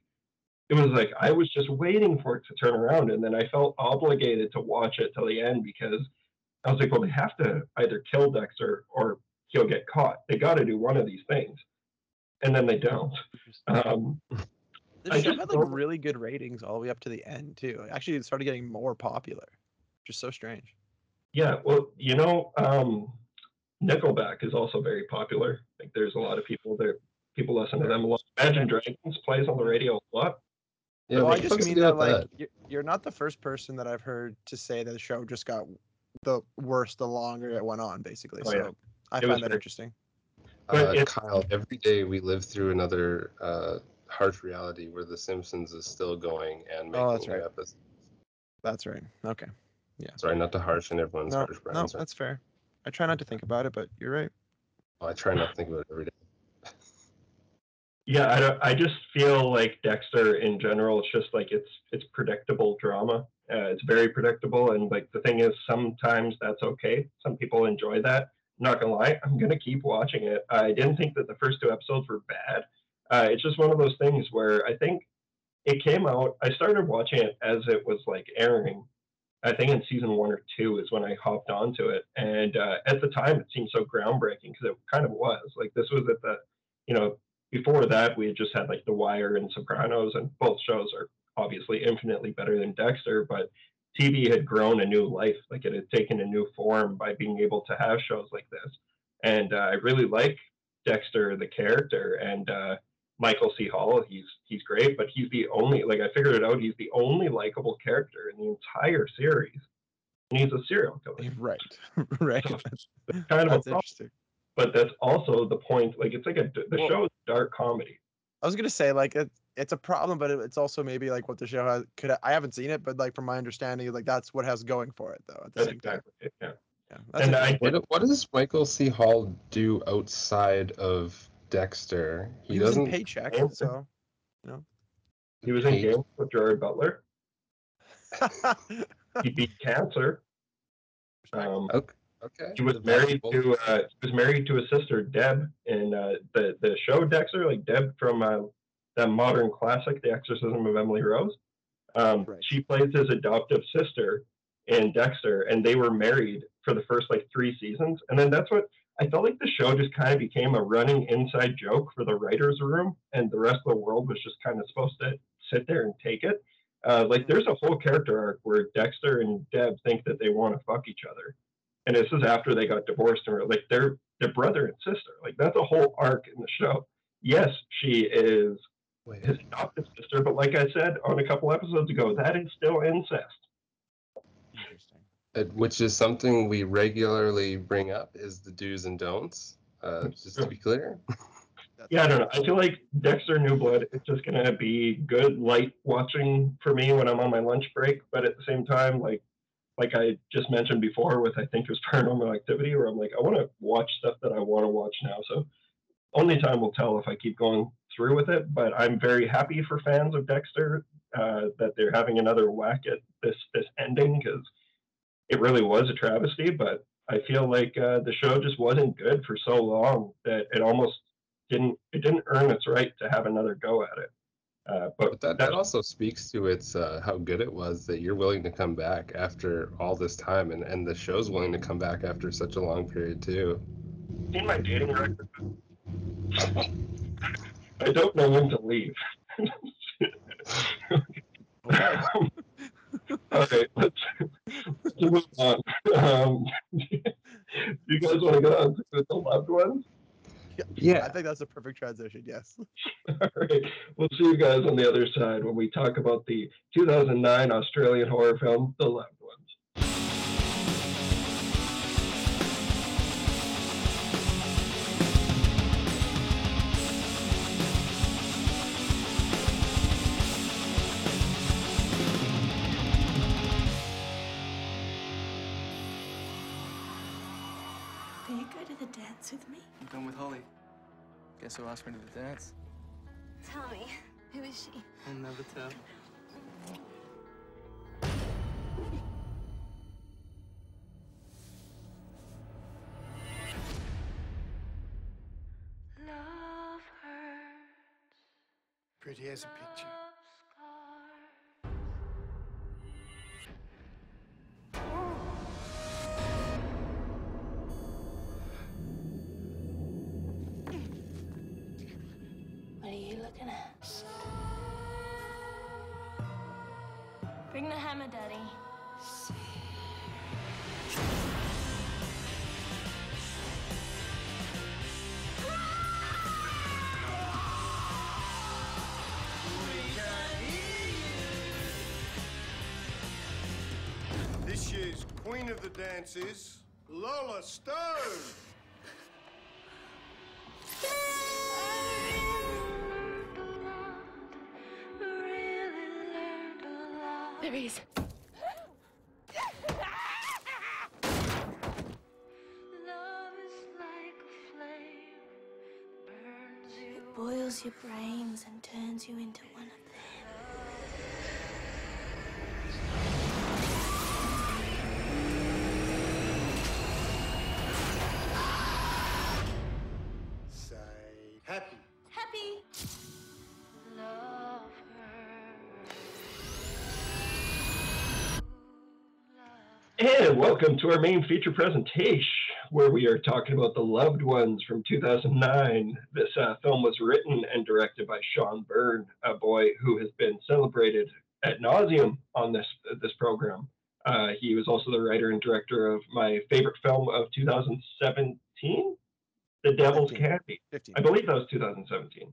it was like I was just waiting for it to turn around, and then I felt obligated to watch it till the end because I was like, well, they have to either kill Dexter or he'll get caught. They got to do one of these things, and then they don't. Um, The I show had like really good ratings all the way up to the end too. Actually, it started getting more popular, which is so strange. Yeah, well, you know, um, Nickelback is also very popular. Like, there's a lot of people there. People listen to them a lot. Imagine Dragons plays on the radio a lot. Yeah, well, I just mean the that like you're, you're not the first person that I've heard to say that the show just got the worse the longer it went on, basically. Oh, so yeah. I It find that very- interesting. but uh, it- Kyle, every day we live through another uh, harsh reality where The Simpsons is still going and making Oh, that's new right. episodes. That's right. Okay. Yeah. Sorry, not to harsh in everyone's No, harsh no, brands. that's fair. I try not to think about it, but you're right. I try not to think about it every day. Yeah, I don't, I just feel like Dexter in general. It's just like it's it's predictable drama. Uh, it's very predictable, and like the thing is, sometimes that's okay. Some people enjoy that. not gonna lie, I'm gonna keep watching it. I didn't think that the first two episodes were bad. Uh, it's just one of those things where I think it came out. I started watching it as it was like airing. I think in season one or two is when I hopped onto it, and uh, at the time it seemed so groundbreaking because it kind of was. Like this was at the, you know, before that we had just had like The Wire and Sopranos, and both shows are obviously infinitely better than Dexter, but TV had grown a new life, like it had taken a new form by being able to have shows like this. And uh, I really like Dexter, the character, and uh, Michael C. Hall. He's he's great, but he's the only like I figured it out. He's the only likable character in the entire series, and he's a serial killer. Right. right. So, That's, It's kind of a that's problem, interesting. but that's also the point. Like it's like a the Well- show is dark comedy. I was gonna say like it, it's a problem, but it, it's also maybe like what the show has. Could I haven't seen it, but like from my understanding, like that's what has going for it though. At the That's same time, exactly it. Yeah. yeah. And I What, what does Michael C. Hall do outside of Dexter? He, he was doesn't. in paycheck, Yeah. so. he was in hate- games with Gerard Butler. He beat cancer. Um, Okay. okay. he was The married to uh, he was married to his sister Deb in uh, the the show Dexter, like Deb from uh, that modern classic, The Exorcism of Emily Rose. Um, Right. She plays his adoptive sister in Dexter, and they were married for the first like three seasons, and then that's what I felt like the show just kind of became a running inside joke for the writers' room, and the rest of the world was just kind of supposed to sit there and take it. Uh, like there's a whole character arc where Dexter and Deb think that they want to fuck each other, and this is after they got divorced and were like they're they're brother and sister. Like that's a whole arc in the show. Yes, she is Wait, his adoptive sister, but like I said on a couple episodes ago, that is still incest. Interesting. uh, which is something we regularly bring up is the do's and don'ts. Uh, just to be clear. Yeah, I don't know. I feel like Dexter New Blood is just gonna be good light watching for me when I'm on my lunch break, but at the same time, like like I just mentioned before with I think it was paranormal activity where I'm like, I wanna watch stuff that I wanna watch now. So only time will tell if I keep going through with it. But I'm very happy for fans of Dexter uh, that they're having another whack at this this ending because it really was a travesty. But I feel like uh, the show just wasn't good for so long that it almost didn't it didn't earn its right to have another go at it. Uh, but, But that, that also speaks to its uh, how good it was that you're willing to come back after all this time, and, and the show's willing to come back after such a long period too. seen my dating record. I don't know when to leave. Okay. All right, let's, let's move on. Um, you guys want to go on to the loved ones? Yeah, I think that's a perfect transition. Yes. All right, we'll see you guys on the other side when we talk about the 2009 Australian horror film, The Loved Ones. With Holly. Guess who asked me to the dance? Tell me, who is she? I'll never tell. Love hurts. Pretty as a picture. Daddy. This year's Queen of the Dances, Lola Stone. There he is. It boils your brains and turns you into And welcome to our main feature presentation, where we are talking about The Loved Ones from 2009. This uh, film was written and directed by Sean Byrne, a boy who has been celebrated at nauseum on this this program. Uh, he was also the writer and director of my favorite film of 2017, The Devil's 15. Candy. 15. I believe that was 2017.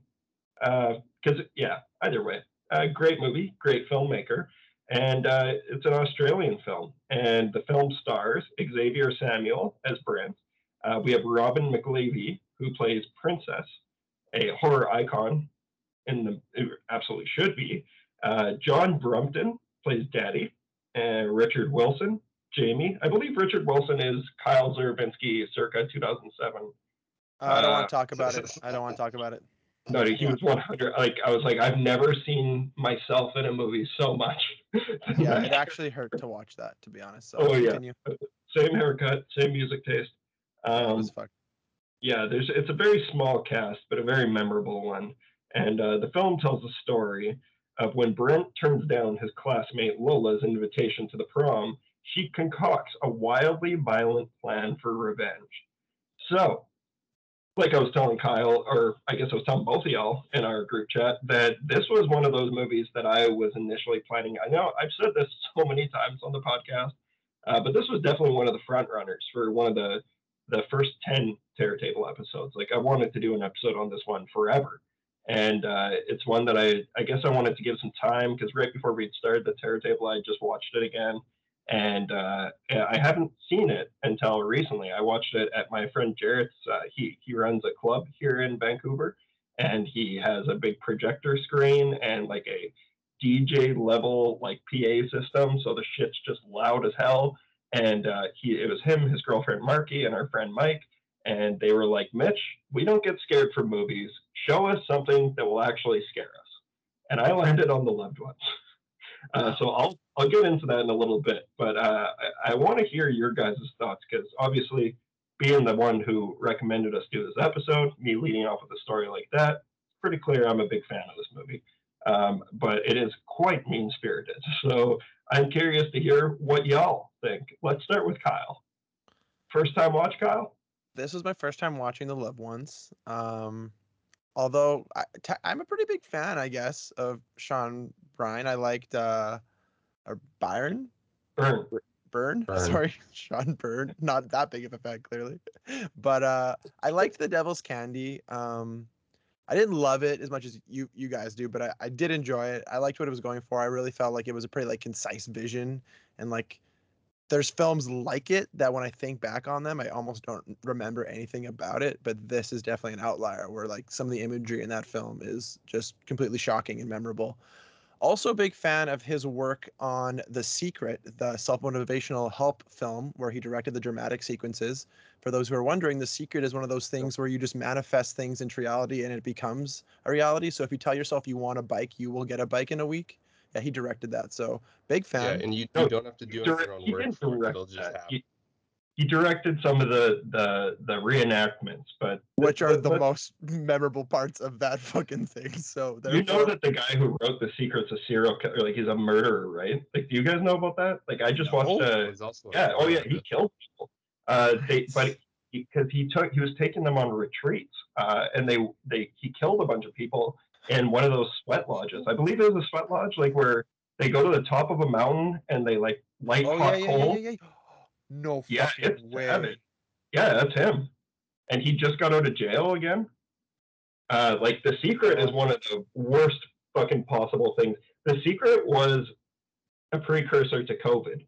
Because, yeah, either way, uh, great movie, great filmmaker. And uh, it's an Australian film. And the film stars Xavier Samuel as Brent. Uh, we have Robin McLeavy, who plays Princess, a horror icon, in the absolutely should be. Uh, John Brumpton plays Daddy, and Richard Wilson, Jamie. I believe Richard Wilson is Kyle Zervinsky circa 2007. Uh, I don't Uh, want to talk about it. I don't want to talk about it. No, he was 100. Like I was like, I've never seen myself in a movie so much. Yeah, it actually hurt to watch that, to be honest. So Oh, yeah. same haircut, same music taste. Um, was fucked. yeah, there's it's a very small cast, but a very memorable one. And uh, the film tells the story of when Brent turns down his classmate Lola's invitation to the prom, she concocts a wildly violent plan for revenge. So, like I was telling Kyle, or I guess I was telling both of y'all in our group chat, that this was one of those movies that I was initially planning. I know I've said this so many times on the podcast, uh, but this was definitely one of the front runners for one of the the first 10 Terror Table episodes. Like I wanted to do an episode on this one forever. And uh, it's one that I, I guess I wanted to give some time because right before we started the Terror Table, I just watched it again. And uh, I haven't seen it until recently. I watched it at my friend Jarrett's. Uh, he, he runs a club here in Vancouver and he has a big projector screen and like a DJ level like PA system. So the shit's just loud as hell and uh, he it was him, his girlfriend Marky, and our friend Mike, and they were like, Mitch, we don't get scared from movies. Show us something that will actually scare us. And I landed on the loved ones. Uh, so I'll I'll get into that in a little bit, but uh, I, I want to hear your guys' thoughts because obviously, being the one who recommended us do this episode, me leading off with a story like that, it's pretty clear I'm a big fan of this movie. Um, but it is quite mean spirited. So I'm curious to hear what y'all think. Let's start with Kyle. First time watch, Kyle? This was my first time watching The Loved Ones. Um, although I, I'm a pretty big fan, I guess, of Sean Bryan. I liked uh, or Byron Burn. Byrne. Byrne. Sorry, Sean Byrne. Not that big of a fan, clearly, but uh, I liked The Devil's Candy. Um, I didn't love it as much as you you guys do, but I, I did enjoy it. I liked what it was going for. I really felt like it was a pretty like concise vision and like there's films like it that when I think back on them, I almost don't remember anything about it. But this is definitely an outlier where like some of the imagery in that film is just completely shocking and memorable. Also, a big fan of his work on The Secret, the self motivational help film where he directed the dramatic sequences. For those who are wondering, The Secret is one of those things where you just manifest things into reality and it becomes a reality. So if you tell yourself you want a bike, you will get a bike in a week. Yeah, he directed that. So big fan. Yeah, and you, you don't have to do it Direct- your own he work for it. It'll just happen. He, he directed some of the the the reenactments, but which are the but most memorable parts of that fucking thing. So You know that the guy who wrote The Secret's of serial killer, like he's a murderer, right? Like, do you guys know about that? Like, I just watched a He's also a yeah, oh yeah, he killed people. Uh, they but because he, took he was taking them on retreats, uh, and they they he killed a bunch of people in one of those sweat lodges. I believe it was a sweat lodge, like where they go to the top of a mountain and they like light Oh hot yeah, yeah, yeah, coal. yeah, yeah. No Yeah, fucking it's way. savage. Yeah, that's him. And he just got out of jail again. Uh, like the secret is one of the worst fucking possible things. The secret was a precursor to COVID.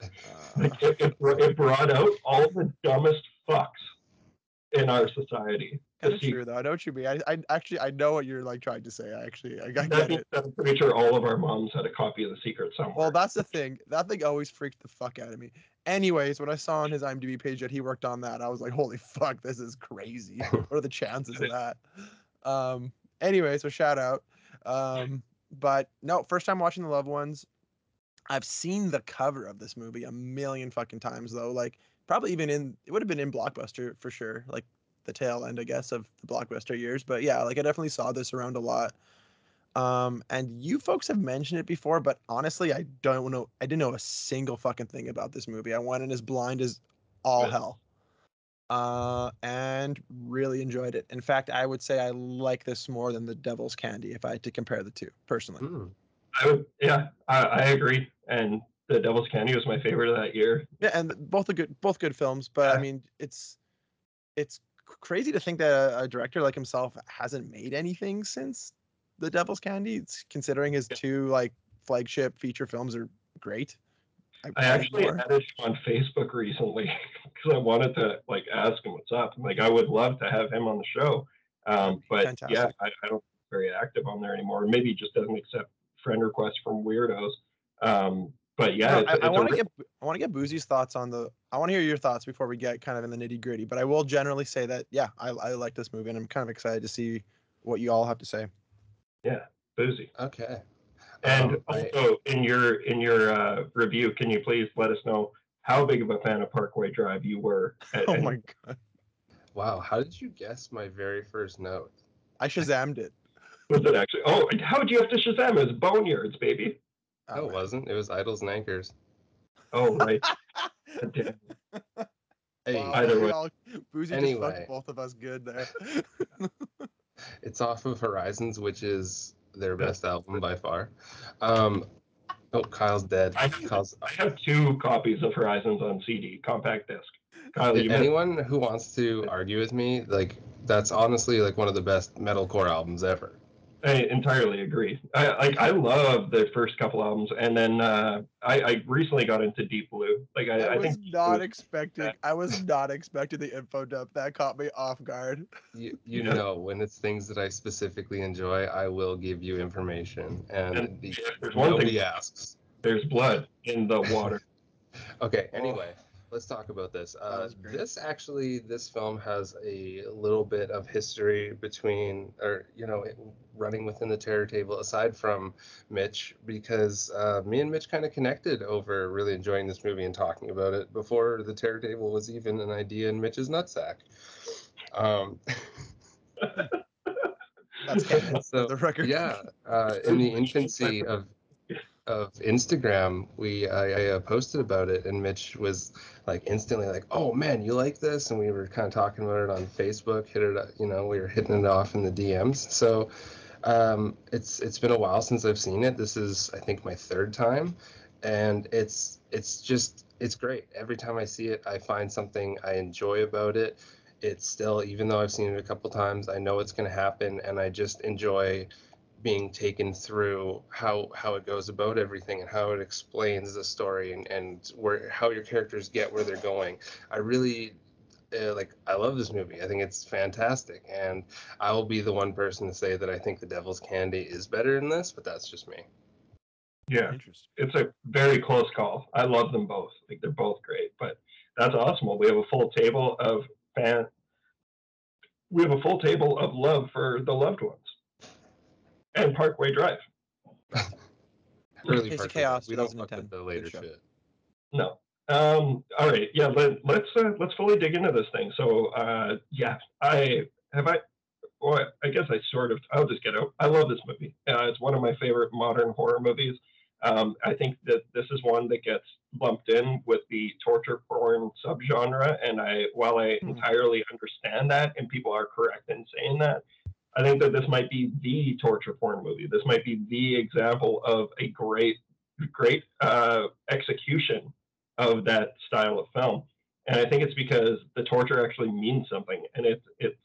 Like it, it, it brought out all the dumbest fucks in our society. The kind of secret. true though. I know what you mean. I, I actually I know what you're like trying to say. I actually I, I That get it. I'm pretty sure all of our moms had a copy of the secret somewhere. Well, that's the thing. That thing always freaked the fuck out of me. Anyways, when I saw on his IMDb page that he worked on that, I was like, "Holy fuck, this is crazy! What are the chances of that?" Um. Anyway, so shout out. Um. But no, first time watching the Loved Ones. I've seen the cover of this movie a million fucking times though. Like probably even in it would have been in Blockbuster for sure. Like the tail end, I guess, of the Blockbuster years. But yeah, like I definitely saw this around a lot. Um, and you folks have mentioned it before, but honestly, I don't know. I didn't know a single fucking thing about this movie. I went in as blind as all hell. Uh, and really enjoyed it. In fact, I would say I like this more than the Devil's Candy if I had to compare the two personally. Hmm. I would, yeah, I, I agree. And the Devil's Candy was my favorite of that year. Yeah, and both are good, both good films. But I mean, it's it's crazy to think that a, a director like himself hasn't made anything since The Devil's Candy. Considering his two like flagship feature films are great. I need actually more. added him on Facebook recently because I wanted to like ask him what's up. Like I would love to have him on the show, um, but yeah, I, I don't very active on there anymore. Maybe he just doesn't accept friend requests from weirdos. Um, but yeah, No, it's, I, I want to re- get I want to get Boozy's thoughts on the. I want to hear your thoughts before we get kind of in the nitty gritty. But I will generally say that yeah, I, I like this movie and I'm kind of excited to see what you all have to say. Yeah, boozy. Okay. And Um, I- also in your in your uh, review, can you please let us know how big of a fan of Parkway Drive you were? At, Oh my god, wow. How did you guess my very first note? I shazammed it. Was it actually? Oh, and how would you have to Shazam? It was Boneyards, baby. Oh, it wasn't. It was Idols and Anchors. Oh right. Damn. Hey, Wow, Either we way. all- Boozy just Anyway. fucked both of us good there. it's off of Horizons, which is their best album by far. Um, oh, Kyle's dead. I- Kyle's, I have two copies of Horizons on CD, compact disc. Kyle, you anyone who wants to argue with me, like that's honestly like one of the best metalcore albums ever. I entirely agree. I like I love the first couple albums, and then uh, I, I recently got into Deep Blue. Like I, I I, was think not expecting. I was not expecting the info dump. That caught me off guard. You, you Yeah. know, when it's things that I specifically enjoy, I will give you information, and, And the, there's one nobody thing- asks. there's blood in the water. Okay. Anyway, let's talk about this. Uh, this actually, this film has a little bit of history between, or you know, it- running within the terror table. Aside from Mitch, because uh, me and Mitch kind of connected over really enjoying this movie and talking about it before the terror table was even an idea in Mitch's nutsack. Um, That's so the record. yeah, uh, in the infancy of of Instagram, we I, I uh, posted about it, and Mitch was like instantly like, "Oh man, you like this?" And we were kind of talking about it on Facebook. Hit it, you know, we were hitting it off in the DMs. So um, it's it's been a while since I've seen it. This is I think my third time, and it's it's just it's great. Every time I see it, I find something I enjoy about it. It's still, even though I've seen it a couple times, I know it's going to happen, and I just enjoy being taken through how how it goes about everything and how it explains the story and and where how your characters get where they're going. I really uh, like I love this movie. I think it's fantastic, and I will be the one person to say that I think The Devil's Candy is better than this, but that's just me. Yeah, it's a very close call. I love them both. Like they're both great. But that's awesome. Well, we have a full table of fan. We have a full table of love for the loved ones, and Parkway Drive. Early Case of part, Chaos, we don't fuck 2010. with the later shit. No. Um, all right. Yeah. Let, let's uh, let's fully dig into this thing. So uh, yeah, I have I. Well, I guess I sort of. I'll just get out. I love this movie. Uh, it's one of my favorite modern horror movies. Um, I think that this is one that gets lumped in with the torture porn subgenre, and I, while I Hmm. entirely understand that, and people are correct in saying that, I think that this might be the torture porn movie. This might be the example of a great, great uh, execution of that style of film. And I think it's because the torture actually means something, and it's it's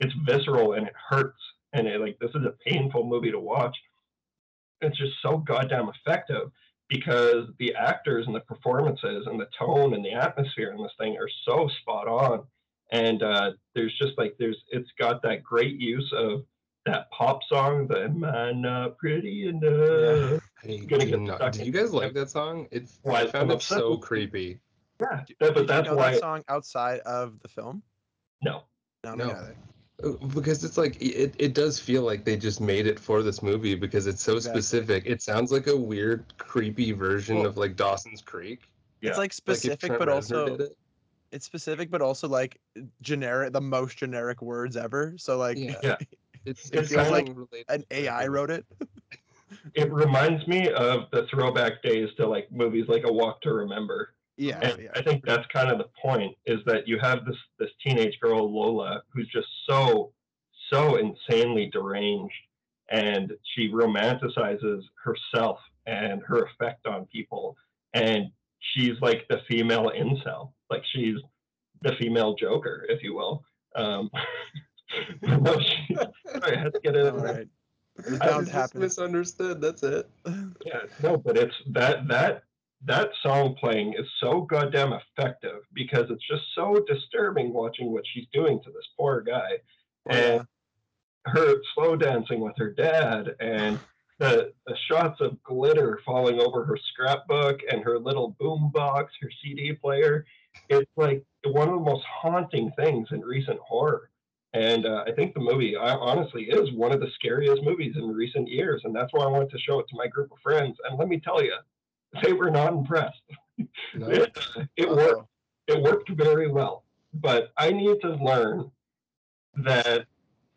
it's visceral and it hurts, and it, like this is a painful movie to watch. It's just so goddamn effective because the actors and the performances and the tone and the atmosphere in this thing are so spot on and uh, there's just like there's it's got that great use of that pop song the am i not pretty enough Hey, Gonna do get not- stuck did in- you guys like that song? it's Why, I found it so creepy. yeah Did that- but you that's know why that song outside of the film? no No, No. me neither. Uh, Because it's like it, it does feel like they just made it for this movie because it's so Exactly. specific. It sounds like a weird, creepy version Well- of like Dawson's Creek. Yeah. It's like Like specific, Trent but Reznor also did it. It's specific, but also like generic, the most generic words ever. So like Yeah. Yeah. It's, It it's feels like an AI wrote it. it reminds me of the throwback days to like movies like a walk to remember Yeah, and yeah. I think that's kind of the point is that you have this this teenage girl Lola who's just so so insanely deranged and she romanticizes herself and her effect on people and she's like the female incel like she's the female joker if you will um no, she, sorry, I had to get it All in It I was just misunderstood. That's it. Yeah, no, but it's that that that song playing is so goddamn effective because it's just so disturbing watching what she's doing to this poor guy Oh, yeah. and her slow dancing with her dad and the the shots of glitter falling over her scrapbook and her little boom box, her CD player. It's like one of the most haunting things in recent horror. And uh, I think the movie I, honestly is one of the scariest movies in recent years. And that's why I wanted to show it to my group of friends. And let me tell you, they were not impressed. No. It, it worked it worked very well. But I need to learn that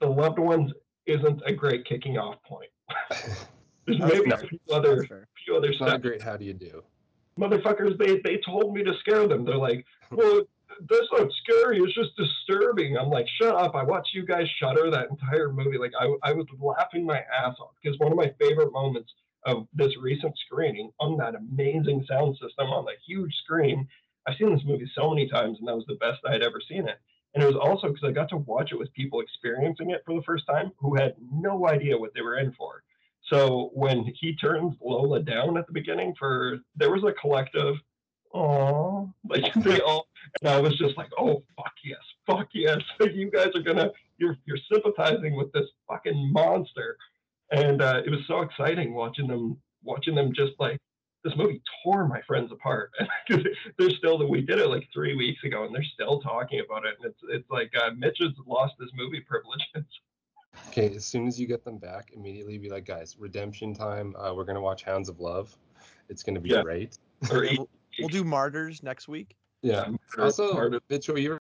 the loved ones isn't a great kicking off point. There's maybe a few other few other It's not a great how do you do. Motherfuckers, they they told me to scare them. They're like, well, that's not scary. It's just disturbing. I'm like, shut up. I watched you guys shudder that entire movie. Like I I was laughing my ass off because one of my favorite moments of this recent screening on that amazing sound system on the huge screen. I've seen this movie so many times, and that was the best I'd ever seen it. And it was also because I got to watch it with people experiencing it for the first time who had no idea what they were in for. So when he turns Lola down at the beginning for there was a collective, oh, like they all, and I was just like, oh fuck yes, fuck yes, you guys are gonna, you're you're sympathizing with this fucking monster, and uh, it was so exciting watching them watching them just like this movie tore my friends apart. they're still that we did it like three weeks ago, and they're still talking about it. And it's it's like uh, Mitch has lost his movie privileges. Okay, as soon as you get them back, immediately be like, guys, redemption time. Uh, we're gonna watch Hounds of Love. It's gonna be Yeah. great. Or we'll, we'll do Martyrs next week. Yeah. Also, part Mitchell, you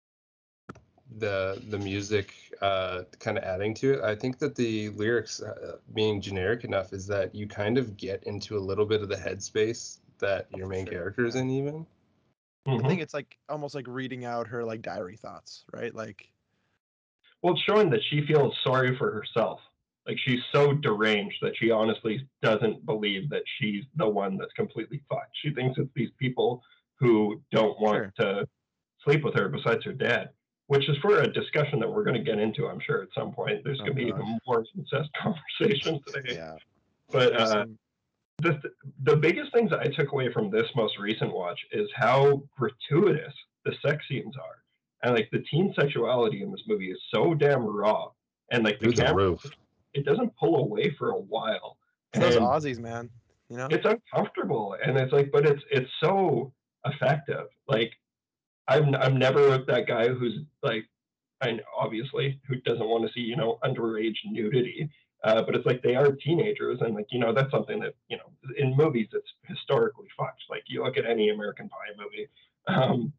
the the music uh, kind of adding to it. I think that the lyrics uh, being generic enough is that you kind of get into a little bit of the headspace that your main Sure, character is in. Even I Mhm. think it's like almost like reading out her like diary thoughts, right? Like Well, it's showing that she feels sorry for herself. Like she's so deranged that she honestly doesn't believe that she's the one that's completely fucked. She thinks it's these people who don't want to sleep with her besides her dad, which is for a discussion that we're going to get into, I'm sure, at some point. There's Oh, going to be gosh. even more incest conversations today. yeah. But uh, the, the biggest things I took away from this most recent watch is how gratuitous the sex scenes are. And like the teen sexuality in this movie is so damn raw. And like the through the camera, roof. it doesn't pull away for a while. it's those Aussies, man. You know? it's uncomfortable. And it's like, but it's it's so effective. Like I'm I'm never that guy who's like I know, obviously who doesn't want to see, you know, underage nudity. Uh, but it's like they are teenagers, and like you know that's something that you know in movies it's historically fucked. Like you look at any American Pie movie, um,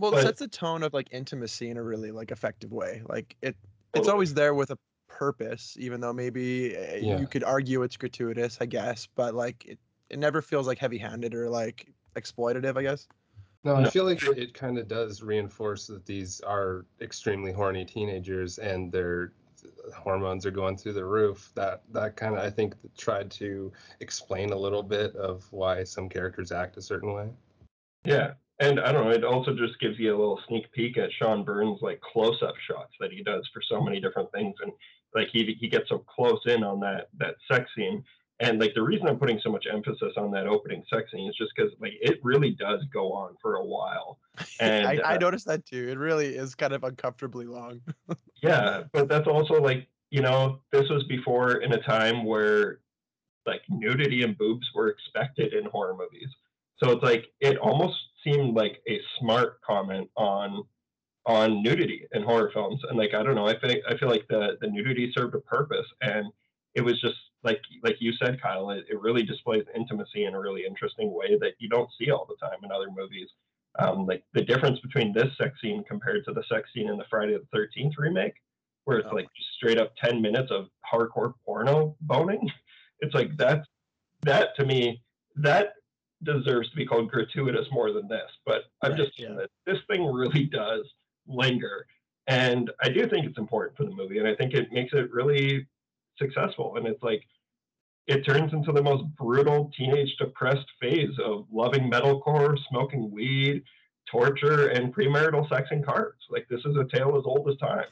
Well, But- it sets a tone of like intimacy in a really like effective way. Like it, it's Totally. always there with a purpose, even though maybe uh, Yeah. you could argue it's gratuitous, I guess. But like it, it never feels like heavy-handed or like exploitative, I guess. No, I No. feel like it, it kind of does reinforce that these are extremely horny teenagers and their hormones are going through the roof. That that kind of I think tried to explain a little bit of why some characters act a certain way. yeah, and I don't know. It also just gives you a little sneak peek at Sean Byrne's like close-up shots that he does for so many different things, and like he he gets so close in on that that sex scene. And like the reason I'm putting so much emphasis on that opening sex scene is just because like it really does go on for a while. And I, I uh, noticed that too. It really is kind of uncomfortably long. yeah but that's also like you know this was before in a time where like nudity and boobs were expected in horror movies so it's like it almost seemed like a smart comment on on nudity in horror films. And like i don't know i think i feel like the the nudity served a purpose. And it was just like like you said kyle it, it really displays intimacy in a really interesting way that you don't see all the time in other movies. Um, like the difference between this sex scene compared to the sex scene in the Friday the Thirteenth remake, where it's Oh. like just straight up ten minutes of hardcore porno boning. It's like that's that to me that deserves to be called gratuitous more than this. But I'm Right, just yeah. saying that this thing really does linger, and I do think it's important for the movie, and I think it makes it really successful. And it's like it turns into the most brutal teenage depressed phase of loving metalcore, smoking weed, torture, and premarital sex and cars. Like this is a tale as old as time.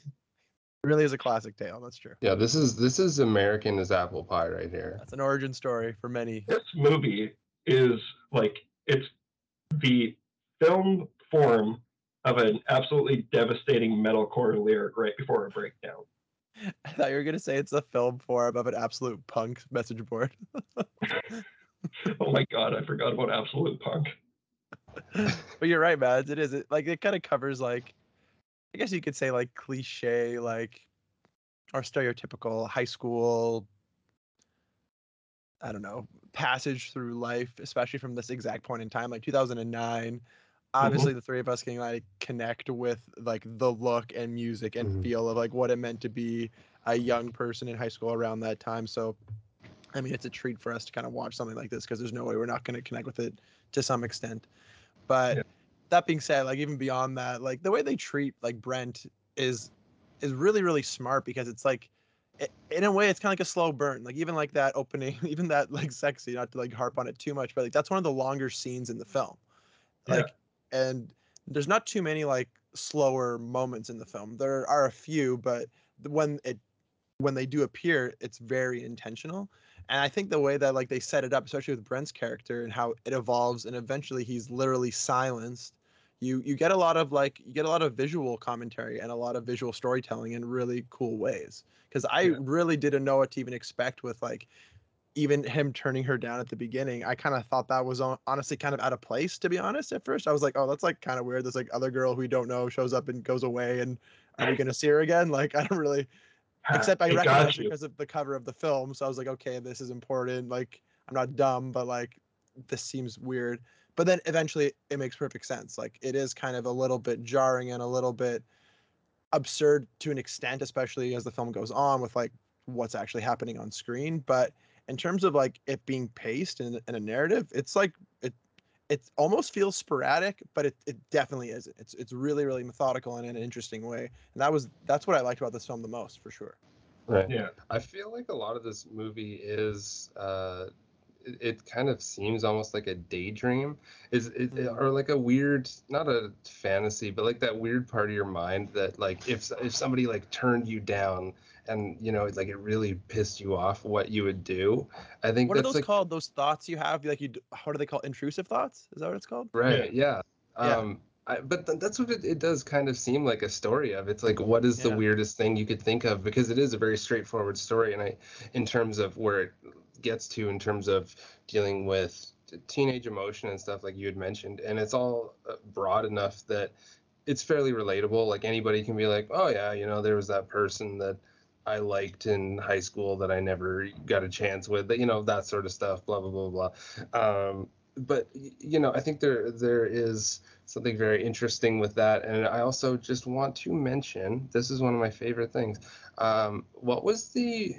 It really is a classic tale. That's true. Yeah, this is this is American as apple pie right here. That's an origin story for many. This movie is like it's the film form of an absolutely devastating metalcore lyric right before a breakdown. I thought you were gonna say it's a film form of an absolute punk message board. Oh my god, I forgot about Absolute Punk. but you're right, man. It is. It like it kind of covers like, I guess you could say like cliche, like, or stereotypical high school. I don't know passage through life, especially from this exact point in time, like 2009. Obviously, the three of us can like connect with like the look and music and Mhm. feel of like what it meant to be a young person in high school around that time. So, I mean, it's a treat for us to kind of watch something like this because there's no way we're not going to connect with it to some extent. But Yeah. that being said, like even beyond that, like the way they treat like Brent is is really really smart because it's like in a way it's kind of like a slow burn. Like even like that opening, even that like sexy, not to like harp on it too much, but like that's one of the longer scenes in the film. Yeah. Like and there's not too many like slower moments in the film. There are a few, but when it when they do appear, it's very intentional. And I think the way that like they set it up, especially with Brent's character and how it evolves, and eventually he's literally silenced. You you get a lot of like you get a lot of visual commentary and a lot of visual storytelling in really cool ways. Because I Yeah. really didn't know what to even expect with like even him turning her down at the beginning, I kind of thought that was honestly kind of out of place, to be honest. At first, I was like, "Oh, that's like kind of weird." This like other girl who we don't know shows up and goes away, and are we gonna see her again? Like, I don't really. Except I It recognize because of the cover of the film, so I was like, "Okay, this is important." Like, I'm not dumb, but like, this seems weird. But then eventually, it makes perfect sense. Like, it is kind of a little bit jarring and a little bit absurd to an extent, especially as the film goes on with like what's actually happening on screen. But in terms of like it being paced in, in a narrative, it's like it it almost feels sporadic, but it, it definitely isn't. It's it's really really methodical and in an interesting way, and that was that's what I liked about this film the most for sure. Right. Yeah. I feel like a lot of this movie is uh it, kind of seems almost like a daydream is it, Mm. or like a weird not a fantasy but like that weird part of your mind that like if if somebody like turned you down and you know like it really pissed you off what you would do i think What are those like called? Those thoughts you have, like you d- what are they called? Intrusive thoughts? Is that what it's called? right yeah, Yeah. um I, but th- that's what it, it does kind of seem like a story of it's like what is the weirdest thing you could think of because it is a very straightforward story and i in terms of where it gets to in terms of dealing with teenage emotion and stuff like you had mentioned and it's all uh, broad enough that it's fairly relatable. Like anybody can be like oh yeah you know there was that person that i liked in high school that i never got a chance with that you know that sort of stuff blah blah blah blah. Um, but you know i think there there is something very interesting with that and i also just want to mention this is one of my favorite things um, what was the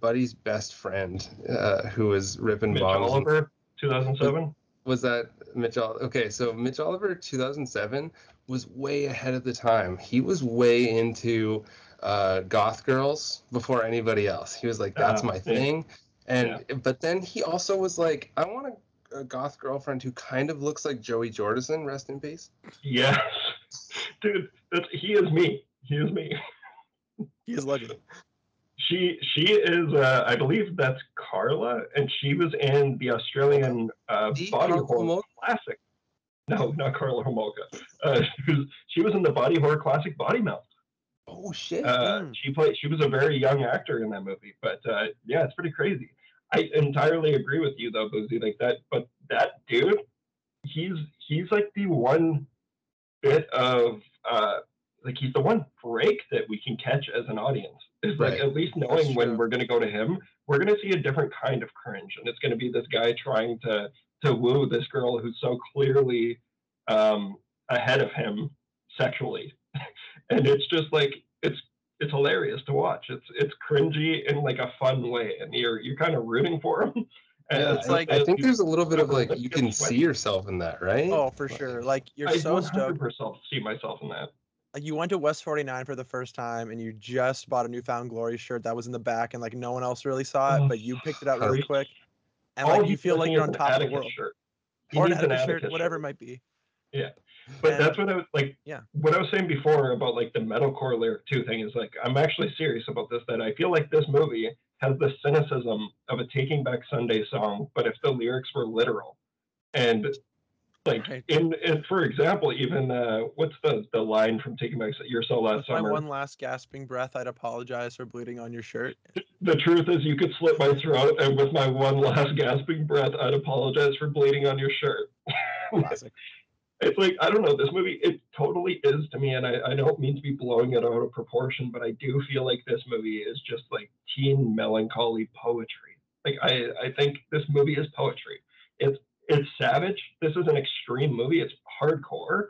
buddy's best friend uh, who was ripping Mitch bombs Oliver, 2007. was that Mitch Oliver? okay so Mitch Oliver 2007 was way ahead of the time he was way into uh, goth girls before anybody else he was like that's Ah, my yeah. thing and but then he also was like I want a, a goth girlfriend who kind of looks like Joey Jordison rest in peace Yes, dude, that's, he is me. He is me. He is legend. She she is uh, I believe that's Carla, and she was in the Australian uh, The body Karla horror Homolka? classic. No, not Karla Homolka. Uh, she, was, she was in the body horror classic Body Melt. oh shit Uh, Mm. She played. She was a very young actor in that movie, but uh, yeah, it's pretty crazy. I entirely agree with you though, Boozy. Like that, but that dude, he's he's like the one bit of uh, like he's the one break that we can catch as an audience. Is like Right. at least knowing when we're gonna go to him, we're gonna see a different kind of cringe, and it's gonna be this guy trying to to woo this girl who's so clearly um, ahead of him sexually, and it's just like it's it's hilarious to watch. It's it's cringy in like a fun way, and you're you're kind of rooting for him. And yeah, it's I- like- I think there's a little bit of like Like, you can see yourself in that right Oh, for sure. Like you're I so stoked. 100% see myself in that. Like you went to West 49 for the first time and you just bought a New Found Glory shirt that was in the back and like no one else really saw it, Oh, but you picked it up really quick. And All like you feel like you're on top of the world. Shirt. He Or an Atticus shirt, whatever it might be. Yeah. But And- that's what I was like. Yeah. What I was saying before about like the metalcore lyric two thing is like I'm actually serious about this. That I feel like this movie has the cynicism of a Taking Back Sunday song, but if the lyrics were literal, and like Right. in, in for example, even uh, what's the the line from Taking Back You're So Last With my one last gasping breath, I'd apologize for bleeding on your shirt. the truth is you could slit my throat, and with my one last gasping breath, I'd apologize for bleeding on your shirt. Classic. it's like I don't know this movie. It totally is to me, and I, I don't mean to be blowing it out of proportion, but I do feel like this movie is just like teen melancholy poetry. Like I I think this movie is poetry. It's it's savage. This is an extreme movie. It's hardcore,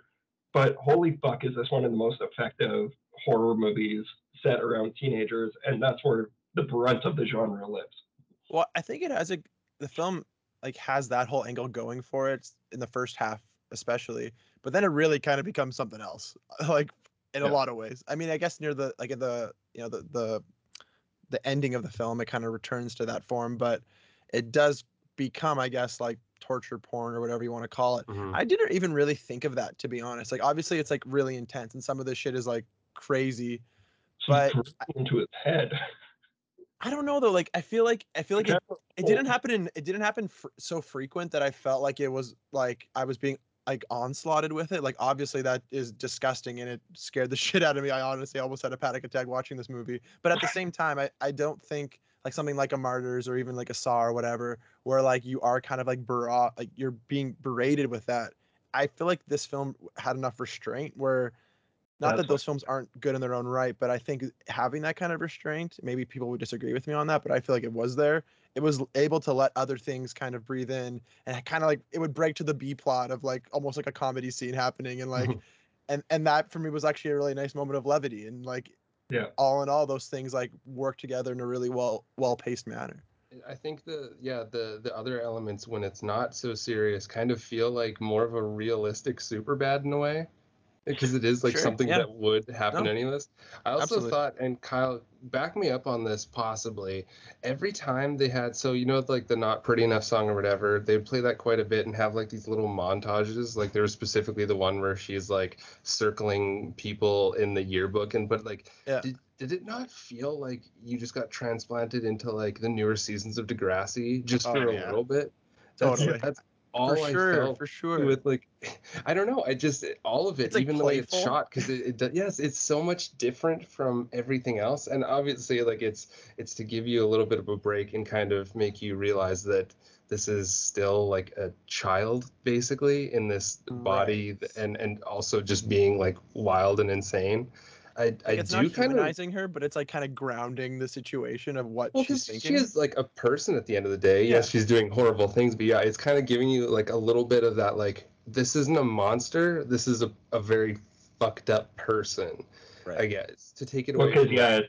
but holy fuck, is this one of the most effective horror movies set around teenagers, and that's where the brunt of the genre lives. Well, I think it has a the film like has that whole angle going for it in the first half, especially. But then it really kind of becomes something else, like in a lot of ways. I mean, I guess near the like the you know the the the ending of the film, it kind of returns to that form, but it does become, I guess, like torture porn or whatever you want to call it. Mhm. I didn't even really think of that to be honest. Like obviously it's like really intense and some of this shit is like crazy. So But into his head. I don't know though. Like I feel like I feel like it, it didn't happen in it didn't happen fr- so frequent that I felt like it was like I was being like onslaughted with it. Like obviously that is disgusting and it scared the shit out of me. I honestly almost had a panic attack watching this movie. But at the same time, I I don't think like something like a Martyrs or even like a Saw or whatever, where like you are kind of like bera- like you're being berated with that. I feel like this film had enough restraint where not That's that those films aren't good in their own right, but I think having that kind of restraint, maybe people would disagree with me on that, but I feel like it was there. It was able to let other things kind of breathe in and kind of like it would break to the B plot of like almost like a comedy scene happening and like and and that for me was actually a really nice moment of levity and like Yeah. all in all those things like work together in a really well well paced manner. I think the yeah the the other elements when it's not so serious kind of feel like more of a realistic Superbad in a way because it is like Sure, something yeah. that would happen No, anyways. I also absolutely. thought and Kyle back me up on this possibly every time they had so you know like the not pretty enough song or whatever they'd play that quite a bit and have like these little montages like there was specifically the one where she's like circling people in the yearbook and but like Yeah. did, did it not feel like you just got transplanted into like the newer seasons of Degrassi just Oh, for a little bit? That's, Totally. that's all for sure, for sure. with like I don't know. I just eh, all of it, It's, like, even the way it's shot, because it, it do- yes, it's so much different from everything else, and obviously like it's it's to give you a little bit of a break and kind of make you realize that this is still like a child basically in this body th- and and also just being like wild and insane. I I it's do not kind of humanizing her, but it's like kind of grounding the situation of what well, she's because thinking. she is like a person at the end of the day. Yes, Yeah. she's doing horrible things, but yeah, it's kind of giving you like a little bit of that, like, this isn't a monster. This is a, a very fucked up person, Right. I guess, to take it away. Because from yeah,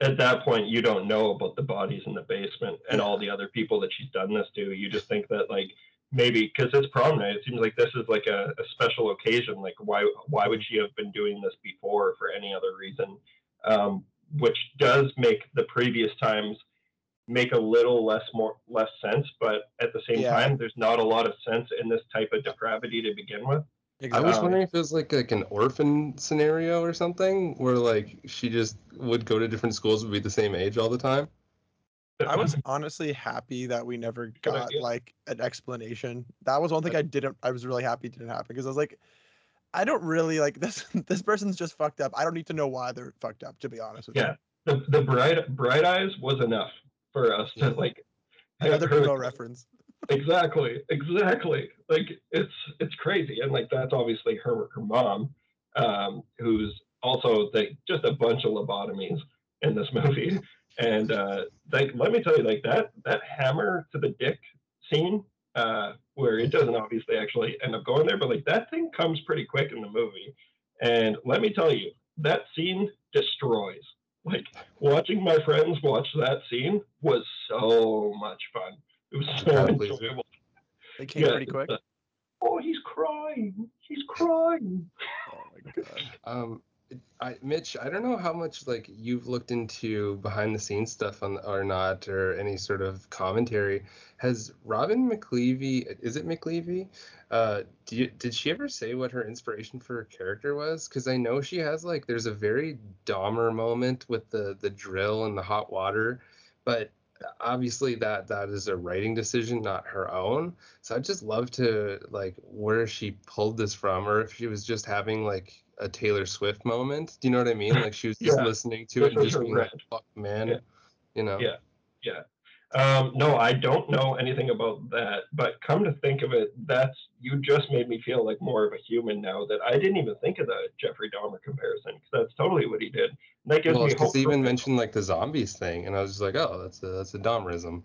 at that point you don't know about the bodies in the basement and all the other people that she's done this to. You just think that like maybe because it's prom night, it seems like this is like a, a special occasion. Like why why would she have been doing this before for any other reason? Um, which does make the previous times make a little less more less sense, but at the same Yeah. time, there's not a lot of sense in this type of depravity to begin with. I was wondering if it was like like an orphan scenario or something, where like she just would go to different schools, would be the same age all the time. I was honestly happy that we never got like an explanation. That was one thing I didn't. I was really happy didn't happen because I was like, I don't really like this. This person's just fucked up. I don't need to know why they're fucked up. To be honest with you. Yeah. the the bright bright eyes was enough for us to like another her- reference. exactly exactly like it's it's crazy and like that's obviously her her mom um who's also like just a bunch of lobotomies in this movie and uh like let me tell you like that that hammer to the dick scene uh where it doesn't obviously actually end up going there but like that thing comes pretty quick in the movie. And let me tell you that scene destroys. Like watching my friends watch that scene was so much fun. It was so Yeah, enjoyable. They came Yeah, pretty quick. uh, oh he's crying. He's crying. Oh my god. Um, it- I, Mitch, I don't know how much like you've looked into behind the scenes stuff on or not, or any sort of commentary. Has Robin McLeavy, is it McLeavy? Uh, did she ever say what her inspiration for her character was? Because I know she has like there's a very Dahmer moment with the the drill and the hot water, but obviously that that is a writing decision, not her own. So I'd just love to like where she pulled this from, or if she was just having like a Taylor Swift moment. Do you know what I mean? Like she was just Yeah. listening to it and just being like, "Fuck, man," Yeah. you know. Yeah. yeah um no i don't know anything about that but come to think of it that's you just made me feel like more of a human now that i didn't even think of the jeffrey dahmer comparison because that's totally what he did and that gives Well, me hope they even mentioned like the zombies thing, and I was just like, "Oh, that's a that's a Dahmerism."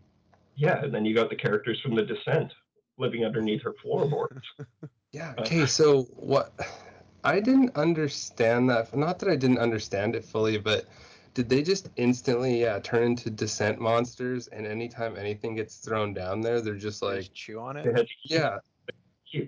yeah and then you got the characters from the descent living underneath her floorboards Yeah. Uh, Okay. So what? I didn't understand that. Not that I didn't understand it fully, but did they just instantly yeah turn into descent monsters? And anytime anything gets thrown down there, they're just They like, just chew on they it. had yeah,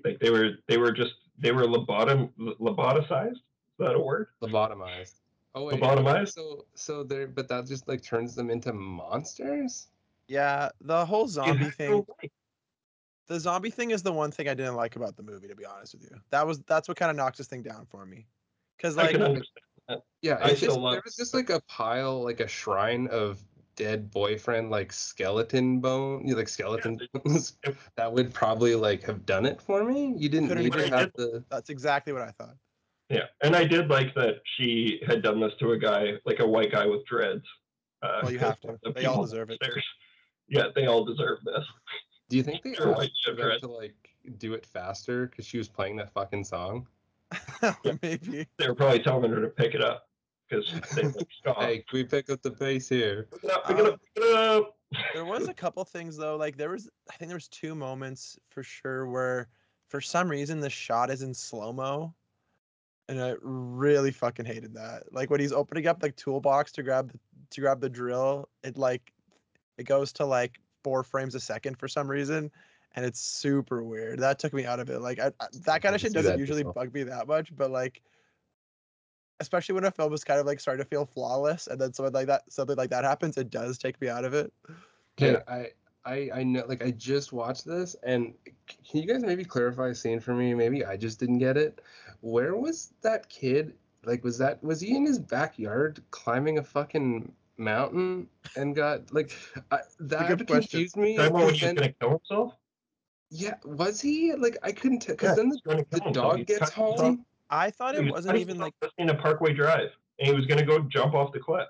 like they were they were just they were lobotom loboticized is that a word lobotomized. Oh wait. Lobotomized? So so they're but that just like turns them into monsters. Yeah, the whole zombie have thing. no right. The zombie thing is the one thing I didn't like about the movie. To be honest with you, that was that's what kind of knocked this thing down for me. Because i like can Yeah, I it's just love- there was just like a pile, like a shrine of dead boyfriend, like skeleton bone, you like skeleton bones. That would probably like have done it for me. You didn't Could've need to have the. that's exactly what I thought. Yeah, and I did like that she had done this to a guy, like a white guy with dreads, Uh, Well, you have to. the They all people deserve it. Yeah, they all deserve this. Do you think they Sure, asked white them to like do it faster because she was playing that fucking song? Maybe. They were probably telling her to pick it up because they like, stop. Hey, can we pick up the pace here? Pick it up, pick it um, up, pick it up. There was a couple things though. Like there was, I think there was two moments for sure where, for some reason, the shot is in slow mo, and I really fucking hated that. Like when he's opening up the toolbox to grab the, to grab the drill, it like it goes to like four frames a second for some reason, and it's super weird. That took me out of it. Like I, I- that kind of shit doesn't usually myself. bug me that much, but like. Especially when a film is kind of like starting to feel flawless, and then something like that, something like that happens, it does take me out of it. Okay, Yeah. I, I, I know. Like, I just watched this, and can you guys maybe clarify a scene for me? Maybe I just didn't get it. Where was that kid? Like, was that was he in his backyard climbing a fucking mountain and got like I, that good question. confused me. Talking about when 'cause he's then- gonna kill himself. yeah, was he like I couldn't tell because Yeah, then the, the kill dog He's gets cutting himself- home. I thought it was wasn't even like in a Parkway Drive, and he was gonna go jump off the cliff.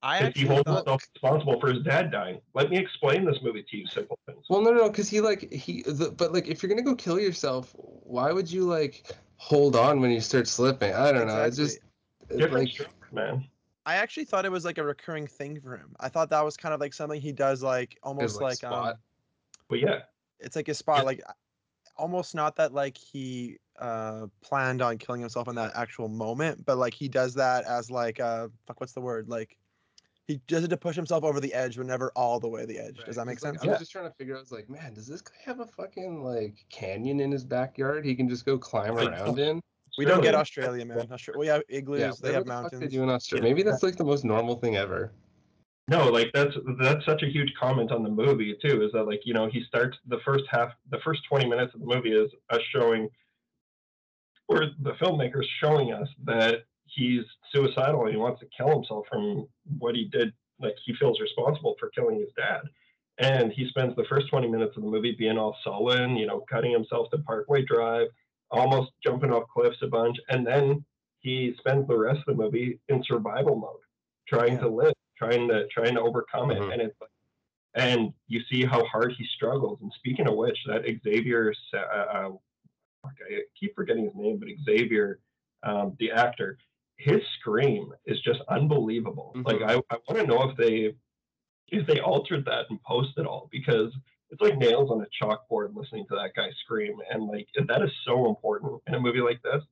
I If he actually holds thought himself responsible for his dad dying. Let me explain this movie to you, simple things. Well, no, no, no, because he like he, the, but like if you're gonna go kill yourself, why would you like hold on when you start slipping? I don't know. It's just Different like strokes, man. I actually thought it was like a recurring thing for him. I thought that was kind of like something he does like almost like, like, spot. um But yeah, it's like a spot Yeah. like almost not that like he uh planned on killing himself in that actual moment, but like he does that as like uh fuck what's the word? Like he does it to push himself over the edge but never all the way the edge. Does that make 'Cause, like, sense? I was Yeah. just trying to figure out. I was like, man, does this guy have a fucking like canyon in his backyard? He can just go climb Like, around in. We don't get Australia. Australia, man. Australia, we have igloos, Yeah, they have the mountains. They do in Australia. Maybe that's like the most normal thing ever. No, like that's that's such a huge comment on the movie too. Is that like you know he starts the first half, the first twenty minutes of the movie is us showing, or the filmmakers showing us that he's suicidal and he wants to kill himself from what he did. Like he feels responsible for killing his dad, and he spends the first twenty minutes of the movie being all sullen, you know, cutting himself to Parkway Drive, almost jumping off cliffs a bunch, and then he spends the rest of the movie in survival mode, trying Yeah. to live, trying to trying to overcome it, Mhm. and it's like, and you see how hard he struggles. And speaking of which, that Xavier, uh, uh, I keep forgetting his name, but Xavier, um, the actor, his scream is just unbelievable. Like I, I want to know if they if they altered that and posted it all because it's like nails on a chalkboard listening to that guy scream and like that is so important in a movie like this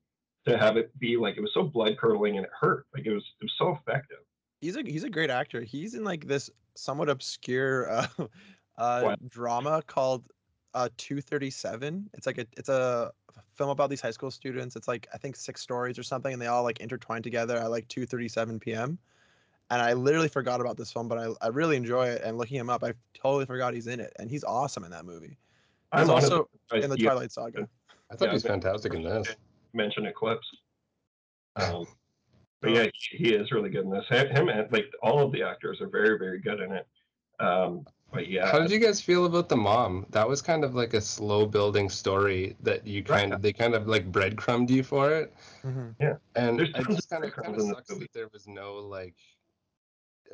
to have it be like it was so blood curdling and it hurt like it was it was so effective he's a he's a great actor. He's in like this somewhat obscure uh, uh drama called uh 2:37. It's like a it's a film about these high school students. It's like I think six stories or something, and they all like intertwine together at like 2:37 p.m. And I literally forgot about this film, but I, I really enjoy it. And looking him up, I totally forgot he's in it, and he's awesome in that movie. He's I'm also surprised in the you Twilight Saga. I thought Yeah, he was fantastic in this. Mention Eclipse um, but yeah he, he is really good in this him, him and like all of the actors are very very good in it um, but yeah How did you guys feel about the mom? That was kind of like a slow building story that you kind of they kind of like breadcrumbed you for it. Mhm. And There's it just kind of kind of sucks movie. that there was no like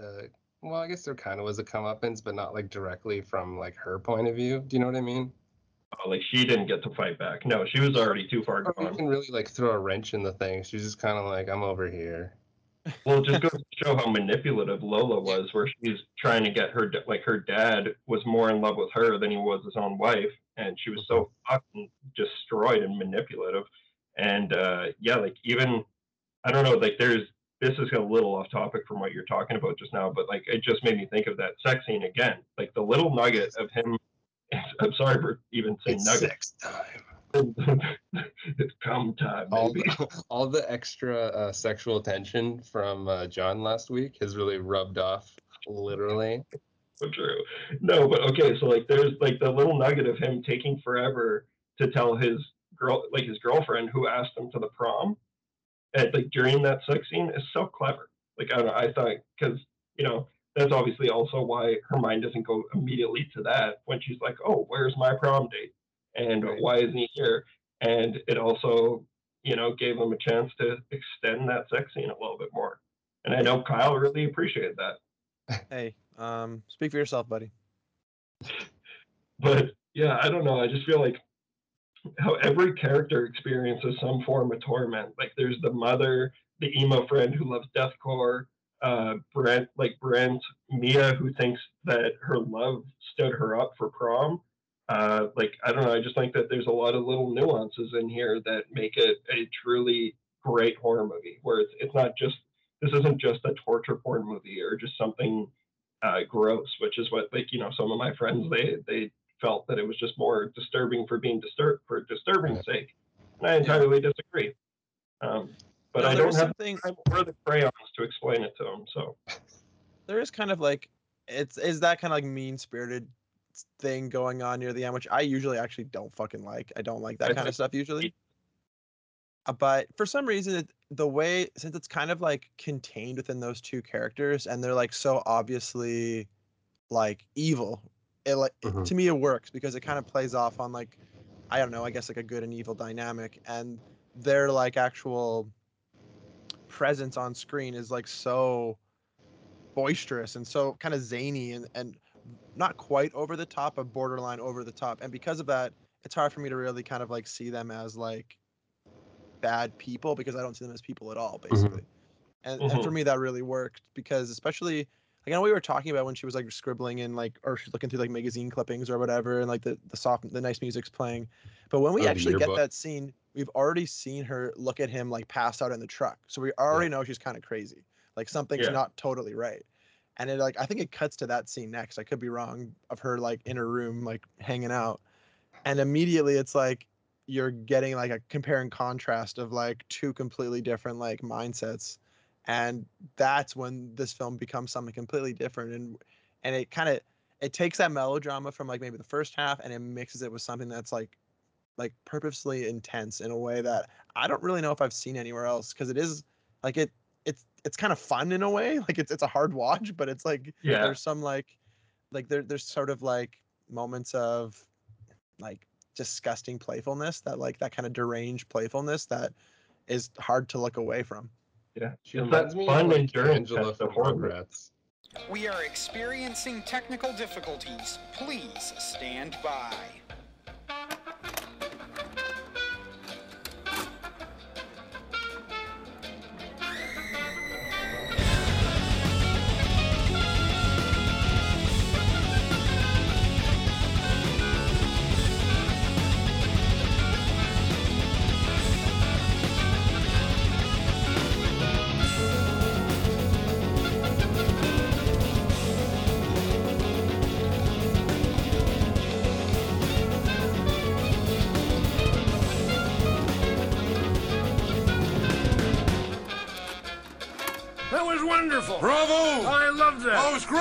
uh well, I guess there kind of was a comeuppance, but not like directly from like her point of view. Do you know what I mean? oh, like she didn't get to fight back no she was already too far Or gone even really like throw a wrench in the thing. She's just kind of like, I'm over here. Well, just goes to show how manipulative Lola was, where she's trying to get her, like her dad was more in love with her than he was his own wife, and she was so fucking destroyed and manipulative. And uh, yeah, like even I don't know, like there's this is a little off topic from what you're talking about just now, but like it just made me think of that sex scene again, like the little nugget of him. I'm sorry for even saying It's nugget. sex time. it's come time, All the, all the extra uh, sexual tension from uh, John last week has really rubbed off, literally. so true. No, but okay, so like there's like the little nugget of him taking forever to tell his girl, like his girlfriend who asked him to the prom, and like during that sex scene is so clever. Like I don't know, I thought because you know that's obviously also why her mind doesn't go immediately to that when she's like, oh, where's my prom date, and Right. why isn't he here? And it also you know gave him a chance to extend that sex scene a little bit more. And I know Kyle really appreciated that. Hey, um, speak for yourself, buddy. but yeah, I don't know. I just feel like how every character experiences some form of torment. Like there's the mother, the emo friend who loves deathcore, uh, Brent, like Brent, Mia, who thinks that her love stood her up for prom. Uh, like I don't know. I just think that there's a lot of little nuances in here that make it a truly great horror movie, where it's it's not just this isn't just a torture porn movie or just something uh, gross, which is what like you know some of my friends they they felt that it was just more disturbing for being disturbed for disturbing sake, and I entirely disagree. Um, but No, I don't have the time or the crayons to explain it to them. So there is kind of like it's is that kind of like mean spirited thing going on near the end, which I usually actually don't fucking like. I don't like that I kind of stuff usually. Uh, but for some reason, it, the way since it's kind of like contained within those two characters, and they're like so obviously like evil, it like it- Mhm. to me it works because it kind of plays off on like I don't know, I guess like a good and evil dynamic, and their like actual presence on screen is like so boisterous and so kind of zany and and not quite over the top, but borderline over the top. And because of that, it's hard for me to really kind of like see them as like bad people because I don't see them as people at all, basically. And, and for Mhm. me, that really worked because especially like I know we were talking about when she was like scribbling in like or she's looking through like magazine clippings or whatever, and like the the soft the nice music's playing. But when we Oh, actually get that scene, we've already seen her look at him like pass out in the truck, so we already know she's kind of crazy. Like something's Yeah. not totally right. And it like I think it cuts to that scene next. I could be wrong of her like in her room like hanging out, and immediately it's like you're getting like a compare and contrast of like two completely different like mindsets and that's when this film becomes something completely different and and it kind of it takes that melodrama from like maybe the first half and it mixes it with something that's like like purposely intense in a way that I don't really know if I've seen anywhere else because it is like it it's it's kind of fun in a way like it's it's a hard watch but it's like Yeah. there's some like like there there's sort of like moments of like disgusting playfulness that like that kind of deranged playfulness that is hard to look away from. Yeah, She it's reminds that me fun of like endurance Angela of from. Rugrats. We are experiencing technical difficulties. Please stand by.